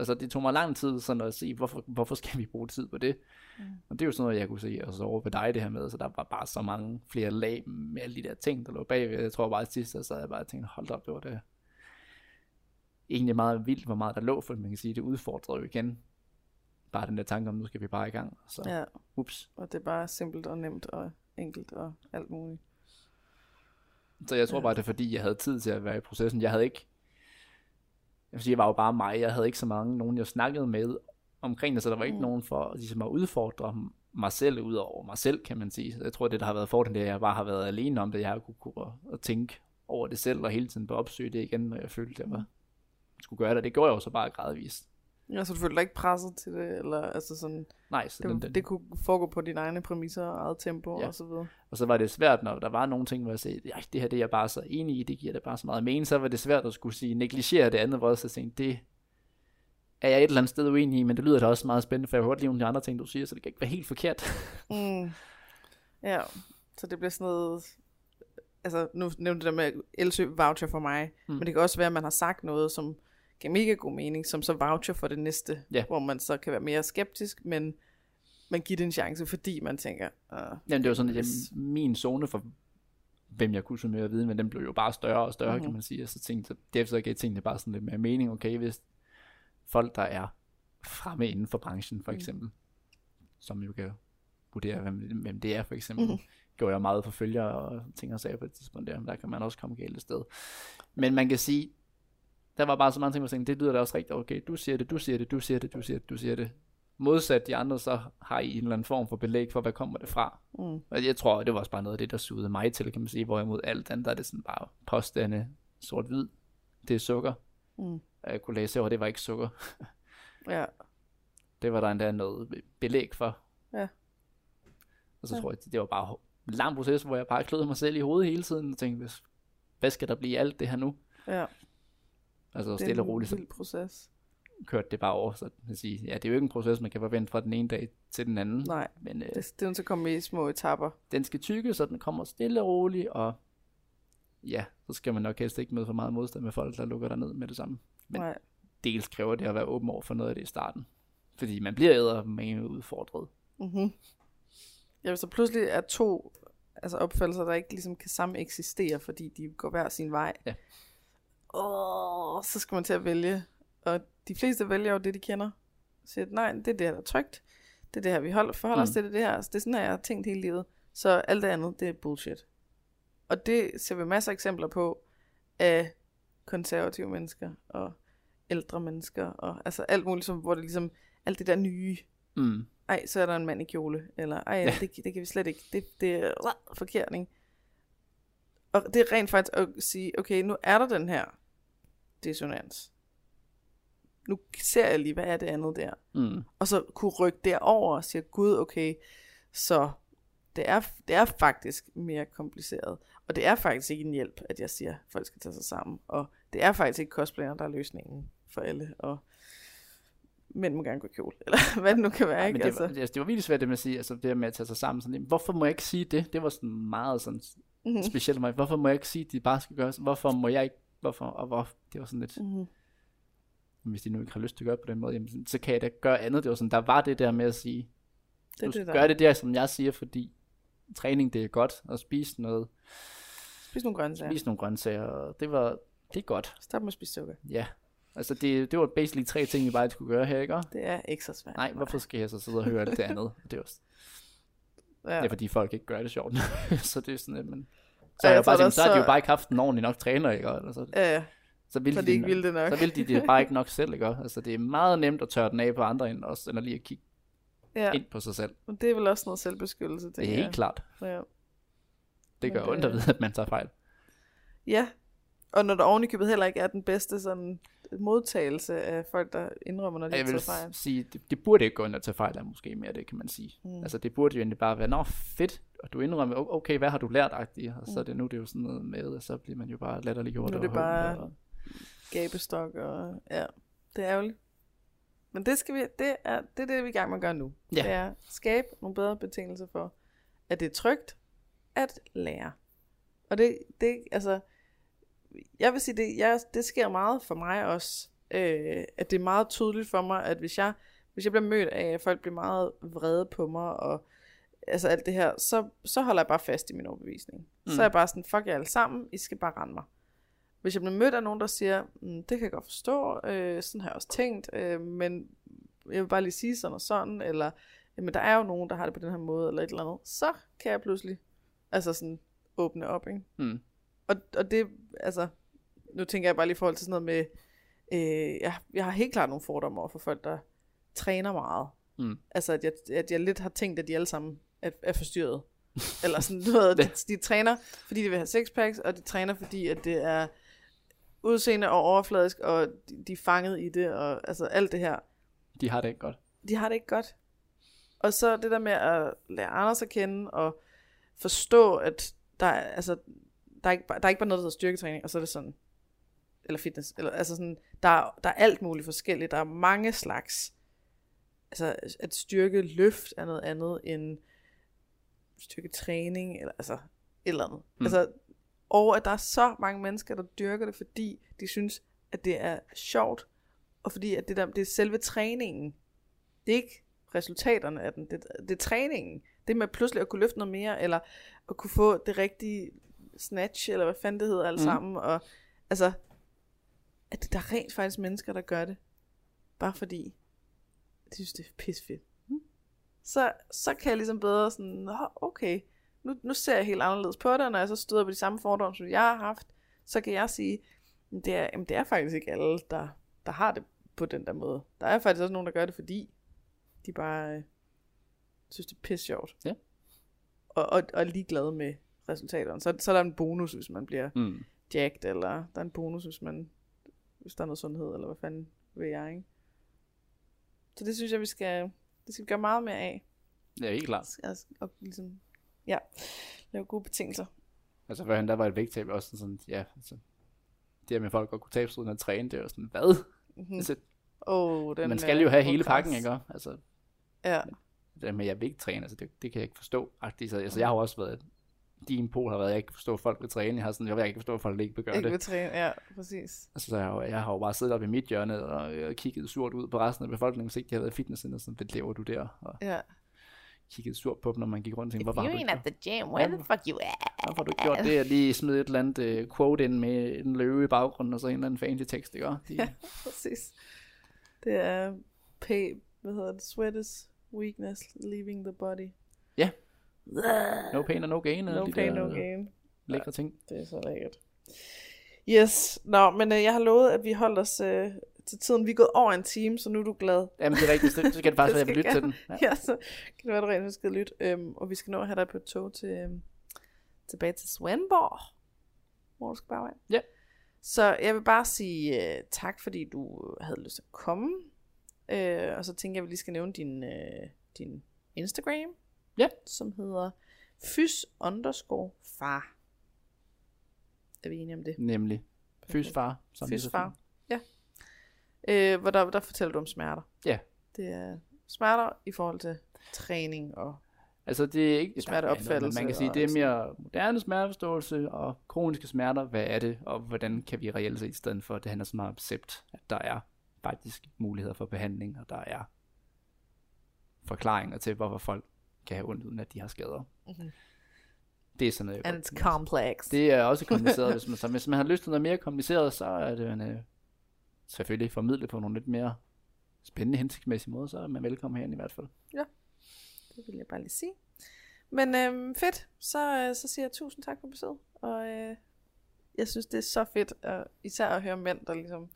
S2: Altså, det tog mig lang tid sådan at sige, hvorfor, hvorfor skal vi bruge tid på det? Mm. Og det er jo sådan noget, jeg kunne se altså, over ved dig det her med, så der var bare så mange flere lag med alle de der ting, der lå bagved. Jeg tror bare, at sidst, så jeg bare tænkte, hold op, det var det egentlig meget vildt, hvor meget der lå, for man kan sige, det udfordrede jo igen bare den der tanke om, nu skal vi bare i gang. Så,
S1: ja.
S2: ups.
S1: Og det er bare simpelt og nemt og enkelt og alt muligt.
S2: Så jeg tror ja. bare, det er fordi, jeg havde tid til at være i processen. Jeg havde ikke jeg vil sige, jeg var jo bare mig, jeg havde ikke så mange, nogen jeg snakkede med omkring det, så der var ikke mm. nogen for ligesom at udfordre mig selv ud over mig selv, kan man sige. Så jeg tror, det der har været fordelen, det er, at jeg bare har været alene om det, jeg har kunne, kunne at tænke over det selv, og hele tiden på opsøge det igen, når jeg følte, at jeg var, skulle gøre det. Det gjorde jeg jo så bare gradvist.
S1: Ja, så du følte dig ikke presset til det, eller altså sådan...
S2: Nej, så
S1: det,
S2: den, den,
S1: det kunne foregå på dine egne præmisser og eget tempo
S2: ja.
S1: og så videre.
S2: Og så var det svært, når der var nogle ting, hvor jeg sagde, ja, det her det er jeg bare så enig i, det giver det bare så meget mening, så var det svært at skulle sige, negligere det andet, hvor jeg så tænkte, det er jeg et eller andet sted uenig i, men det lyder da også meget spændende, for jeg har hørt lige nogle af de andre ting, du siger, så det kan ikke være helt forkert.
S1: mm. Ja, så det bliver sådan noget, altså nu nævnte det der med Elsø voucher for mig, mm. men det kan også være, at man har sagt noget, som giver mega god mening, som så voucher for det næste,
S2: ja.
S1: hvor man så kan være mere skeptisk, men man giver det en chance, fordi man tænker... Uh,
S2: Jamen det var sådan, at min zone for hvem jeg kunne summere viden, men den blev jo bare større og større, mm-hmm. kan man sige. Og så tænkte jeg, så gav tingene bare sådan lidt mere mening. Okay, hvis folk, der er fremme inden for branchen, for mhm. eksempel, mm. som jo kan vurdere, hvem, hvem det er, for eksempel, mm. gjorde jeg meget for følger og ting og sager på et tidspunkt der, men der kan man også komme galt sted. Men man kan sige, der var bare så mange ting, hvor jeg tænkte, det lyder da også rigtigt, okay, du siger det, du siger det, du siger det, du siger det, du siger det. Modsat de andre, så har I en eller anden form for belæg for, hvad kommer det fra. Mm. Og jeg tror, det var også bare noget af det, der sugede mig til, kan man sige, hvorimod alt andet, der er det sådan bare påstande, sort-hvid, det er sukker. Mm. Jeg kunne læse over, det var ikke sukker.
S1: ja.
S2: Det var der endda noget belæg for.
S1: Ja.
S2: Og så ja. tror jeg, det var bare en lang proces, hvor jeg bare kløede mig selv i hovedet hele tiden, og tænkte, hvad skal der blive alt det her nu?
S1: Ja.
S2: Altså stille og roligt.
S1: Det er en proces.
S2: Kørte det bare over, så at sige, ja, det er jo ikke en proces, man kan forvente fra den ene dag til den anden.
S1: Nej, men, øh, det, det er så komme i små etapper.
S2: Den skal tykke, så den kommer stille og roligt, og ja, så skal man nok helst ikke møde for meget modstand med folk, der lukker der ned med det samme. Men Nej. dels kræver det at være åben over for noget af det i starten. Fordi man bliver æder med udfordret.
S1: Mm-hmm. Ja, hvis der pludselig er to altså opfattelser, der ikke ligesom kan samme eksistere, fordi de går hver sin vej.
S2: Ja
S1: åh, så skal man til at vælge. Og de fleste vælger jo det, de kender. Så siger, nej, det er det her, der er trygt. Det er det her, vi holder, forholder mm. os til det, det her. Så det er sådan, her, jeg har tænkt hele livet. Så alt det andet, det er bullshit. Og det ser vi masser af eksempler på af konservative mennesker og ældre mennesker og altså alt muligt, som, hvor det ligesom, alt det der nye,
S2: mm.
S1: ej, så er der en mand i kjole, eller ej, ja. det, det kan vi slet ikke, det, det er uh, forkert, ikke? Og det er rent faktisk at sige, okay, nu er der den her dissonans. Nu ser jeg lige, hvad er det andet der.
S2: Mm.
S1: Og så kunne rykke derover og sige, gud, okay, så det er, det er faktisk mere kompliceret. Og det er faktisk ikke en hjælp, at jeg siger, at folk skal tage sig sammen. Og det er faktisk ikke cosplayer, der er løsningen for alle. Og mænd må gerne gå kjole, eller hvad det nu kan være. Ja, ikke?
S2: Men det, var, altså. det, det var virkelig svært det med at sige, altså det med at tage sig sammen. Sådan, hvorfor må jeg ikke sige det? Det var sådan meget sådan mm-hmm. specielt mig. Hvorfor må jeg ikke sige, at de bare skal gøre Hvorfor må jeg ikke hvorfor, og hvor, det var sådan lidt,
S1: mm-hmm.
S2: hvis de nu ikke har lyst til at gøre det på den måde, jamen, så kan jeg da gøre andet. Det var sådan, der var det der med at sige, det du det, der. gør det der, som jeg siger, fordi træning, det er godt, at spise noget,
S1: spise nogle grøntsager,
S2: spise nogle grøntsager, og det var, det er godt.
S1: Stop med at spise sukker.
S2: Ja, altså det, det var basically tre ting, vi bare skulle gøre her, ikke?
S1: Det er ikke så svært.
S2: Nej, hvorfor skal jeg så sidde og høre alt det andet? Det var
S1: Ja.
S2: Det er fordi folk ikke gør det sjovt. så det er sådan, at man...
S1: Ja,
S2: Så, er
S1: jeg
S2: bare,
S1: da
S2: sådan, så har de jo
S1: så-
S2: bare ikke haft en ordentlig nok træner, ikke? Og så,
S1: Ja,
S2: så vil
S1: for
S2: de,
S1: de ikke
S2: det-
S1: ville det nok.
S2: så vil de det bare ikke nok selv, ikke? Altså, det er meget nemt at tørre den af på andre end også, eller lige at kigge
S1: ja.
S2: ind på sig selv.
S1: Men det er vel også noget selvbeskyttelse,
S2: Det
S1: tænker
S2: er helt klart.
S1: Ja.
S2: Det gør
S1: det-
S2: ondt at vide, at man tager fejl.
S1: ja. Og når der ovenikøbet heller ikke er den bedste sådan modtagelse af folk, der indrømmer, når de
S2: Jeg vil
S1: fejl.
S2: sige, det, det burde ikke gå ind at tage fejl af måske mere, det kan man sige.
S1: Mm.
S2: Altså det burde jo egentlig bare være, nå fedt, og du indrømmer, okay, hvad har du lært, agtigt, og så er det nu det er jo sådan noget med, og så bliver man jo bare latterliggjort.
S1: Nu er det
S2: og
S1: bare-
S2: og,
S1: Gabestok og... Ja, det er ærgerligt. Men det, skal vi, det, er, det er det, vi er i gang med at gøre nu.
S2: Ja.
S1: Det er at skabe nogle bedre betingelser for, at det er trygt at lære. Og det, det altså, jeg vil sige, det, jeg, det sker meget for mig også, øh, at det er meget tydeligt for mig, at hvis jeg, hvis jeg bliver mødt af, at folk bliver meget vrede på mig, og altså alt det her, så, så holder jeg bare fast i min overbevisning. Mm. Så er jeg bare sådan, fuck jer alle sammen, I skal bare rende mig. Hvis jeg bliver mødt af nogen, der siger, mm, det kan jeg godt forstå, øh, sådan har jeg også tænkt, øh, men jeg vil bare lige sige sådan og sådan, eller jamen, der er jo nogen, der har det på den her måde, eller et eller andet, så kan jeg pludselig altså sådan åbne op, ikke?
S2: mm,
S1: Og, og det, altså, nu tænker jeg bare lige i forhold til sådan noget med, øh, jeg, jeg har helt klart nogle fordomme over for folk, der træner meget.
S2: mm.
S1: Altså, at jeg, at jeg lidt har tænkt, at de alle sammen er, er forstyrret. Eller sådan noget. De, de træner, fordi de vil have sixpacks, og de træner, fordi at det er udseende og overfladisk, og de, de er fanget i det, og altså alt det her.
S2: De har det ikke godt.
S1: De har det ikke godt. Og så det der med at lære Anders at kende, og forstå, at der er, altså, der er, ikke, bare- der er ikke bare noget, der hedder styrketræning, og så er det sådan, eller fitness, eller, altså sådan, der, er, der er alt muligt forskelligt, der er mange slags, altså at styrke løft er noget andet end styrke træning, eller altså et eller andet. Mm. Altså, og at der er så mange mennesker, der dyrker det, fordi de synes, at det er sjovt, og fordi at det, der, det er selve træningen. Det er ikke resultaterne af den, det, det er træningen. Det med pludselig at kunne løfte noget mere, eller at kunne få det rigtige snatch, eller hvad fanden det hedder alt
S2: Mm.
S1: sammen, og altså, at der er rent faktisk mennesker, der gør det, bare fordi, de synes, det er pissefedt. Så, så kan jeg ligesom bedre sådan, Nå, okay, nu, nu ser jeg helt anderledes på det, og når jeg så støder på de samme fordomme, som jeg har haft, så kan jeg sige, "Men det er, jamen, det er faktisk ikke alle, der, der har det på den der måde. Der er faktisk også nogen, der gør det, fordi de bare øh, synes, det er pisse sjovt.
S2: Ja.
S1: Og, og, og ligeglade med resultaterne. Så, så er der en bonus, hvis man bliver
S2: Mm.
S1: jacked, eller der er en bonus, hvis man hvis der er noget sundhed, eller hvad fanden ved jeg, ikke? Så det synes jeg, vi skal, det skal gøre meget mere af.
S2: Ja, helt klart.
S1: Og, og ligesom, ja, lave gode betingelser.
S2: Altså førhen, der var et vægttab også sådan, ja, altså, det her med folk godt kunne tabe uden at træne, det er jo sådan, hvad?
S1: Mm-hmm.
S2: Altså,
S1: Oh, den
S2: man skal
S1: er
S2: jo have hele pakken, ikke? Altså,
S1: Ja,
S2: det der med, at jeg vil ikke træne, altså, det, det kan jeg ikke forstå. Agtigt. Så, altså, jeg har jo også været, din pol har været, at jeg ikke kan forstå, at folk vil træne. Jeg har sådan, jeg vil ikke forstå, at folk ikke vil gøre
S1: ikke
S2: det.
S1: vil træne. Ja, præcis.
S2: Altså, så jeg, har jeg har jo bare siddet oppe i mit hjørne og øh, kigget surt ud på resten af befolkningen, hvis ikke de har været i fitnesscenter, sådan, hvad laver du der? Og
S1: Ja.
S2: kigget surt på dem, når man gik rundt og tænkte, hvorfor har, du ikke,
S3: at the gym, where the fuck you at?
S2: hvorfor har du ikke gjort det? Og lige smid et eller andet øh, quote ind med en løve i baggrunden, og så en eller anden fancy tekst, ikke? De,
S1: Ja. Præcis. Det er pay, hvad hedder det, sweat is weakness, leaving the body.
S2: No pain and no gain,
S1: No
S2: de
S1: pain,
S2: der,
S1: no gain.
S2: lækre ting.
S1: Det er så lækkert. Yes, nå, men øh, jeg har lovet, at vi holdt os øh, til tiden. Vi er gået over en time, så nu er du glad.
S2: Jamen, det er rigtigt, så, så kan det faktisk være, at jeg lytte til den. Ja.
S1: Ja, så kan det være, at du rent faktisk skal lytte. Øhm, og vi skal nå at have dig på et tog til, øhm, tilbage til Svendborg, hvor du skal bare være.
S2: Ja.
S1: Så jeg vil bare sige øh, tak, fordi du havde lyst til at komme. Øh, og så tænker jeg, at vi lige skal nævne din, øh, din Instagram.
S2: Ja.
S1: Som hedder fys underscore far. Er vi enige om det?
S2: Nemlig fysfar. som det er så
S1: Fysfar.
S2: fint.
S1: Ja. Øh, hvor der, der fortæller du om smerter.
S2: Ja.
S1: Det er smerter i forhold til træning og...
S2: Altså, det er ikke
S1: Smerteopfattelse
S2: Man kan sige, det er
S1: sådan
S2: mere moderne smerteforståelse og kroniske smerter. Hvad er det, og hvordan kan vi reelt set i stedet for, at det handler så meget om accept, at der er faktisk muligheder for behandling, og der er forklaringer til, hvorfor folk kan have ondt, uden at de har skader.
S1: Mhm.
S2: Det er sådan noget,
S1: And it's complex.
S2: Det er også kompliceret, hvis man, så hvis man har lyst til noget mere kompliceret, så er det en, øh, selvfølgelig formidlet på nogle lidt mere spændende, hensigtsmæssige måder, så er man velkommen herinde i hvert fald.
S1: Det vil jeg bare lige sige. Men øhm, fedt, så, øh, så siger jeg tusind tak for besøget. Og øh, jeg synes, det er så fedt, og især at høre mænd, der ligesom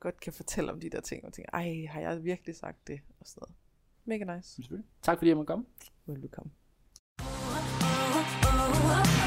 S1: godt kan fortælle om de der ting, og tænker, ej, har jeg virkelig sagt det? Og sådan noget. Mega nice.
S2: Selvfølgelig. Tak fordi jeg måtte komme.
S1: Velbekomme.
S4: oh, oh, oh.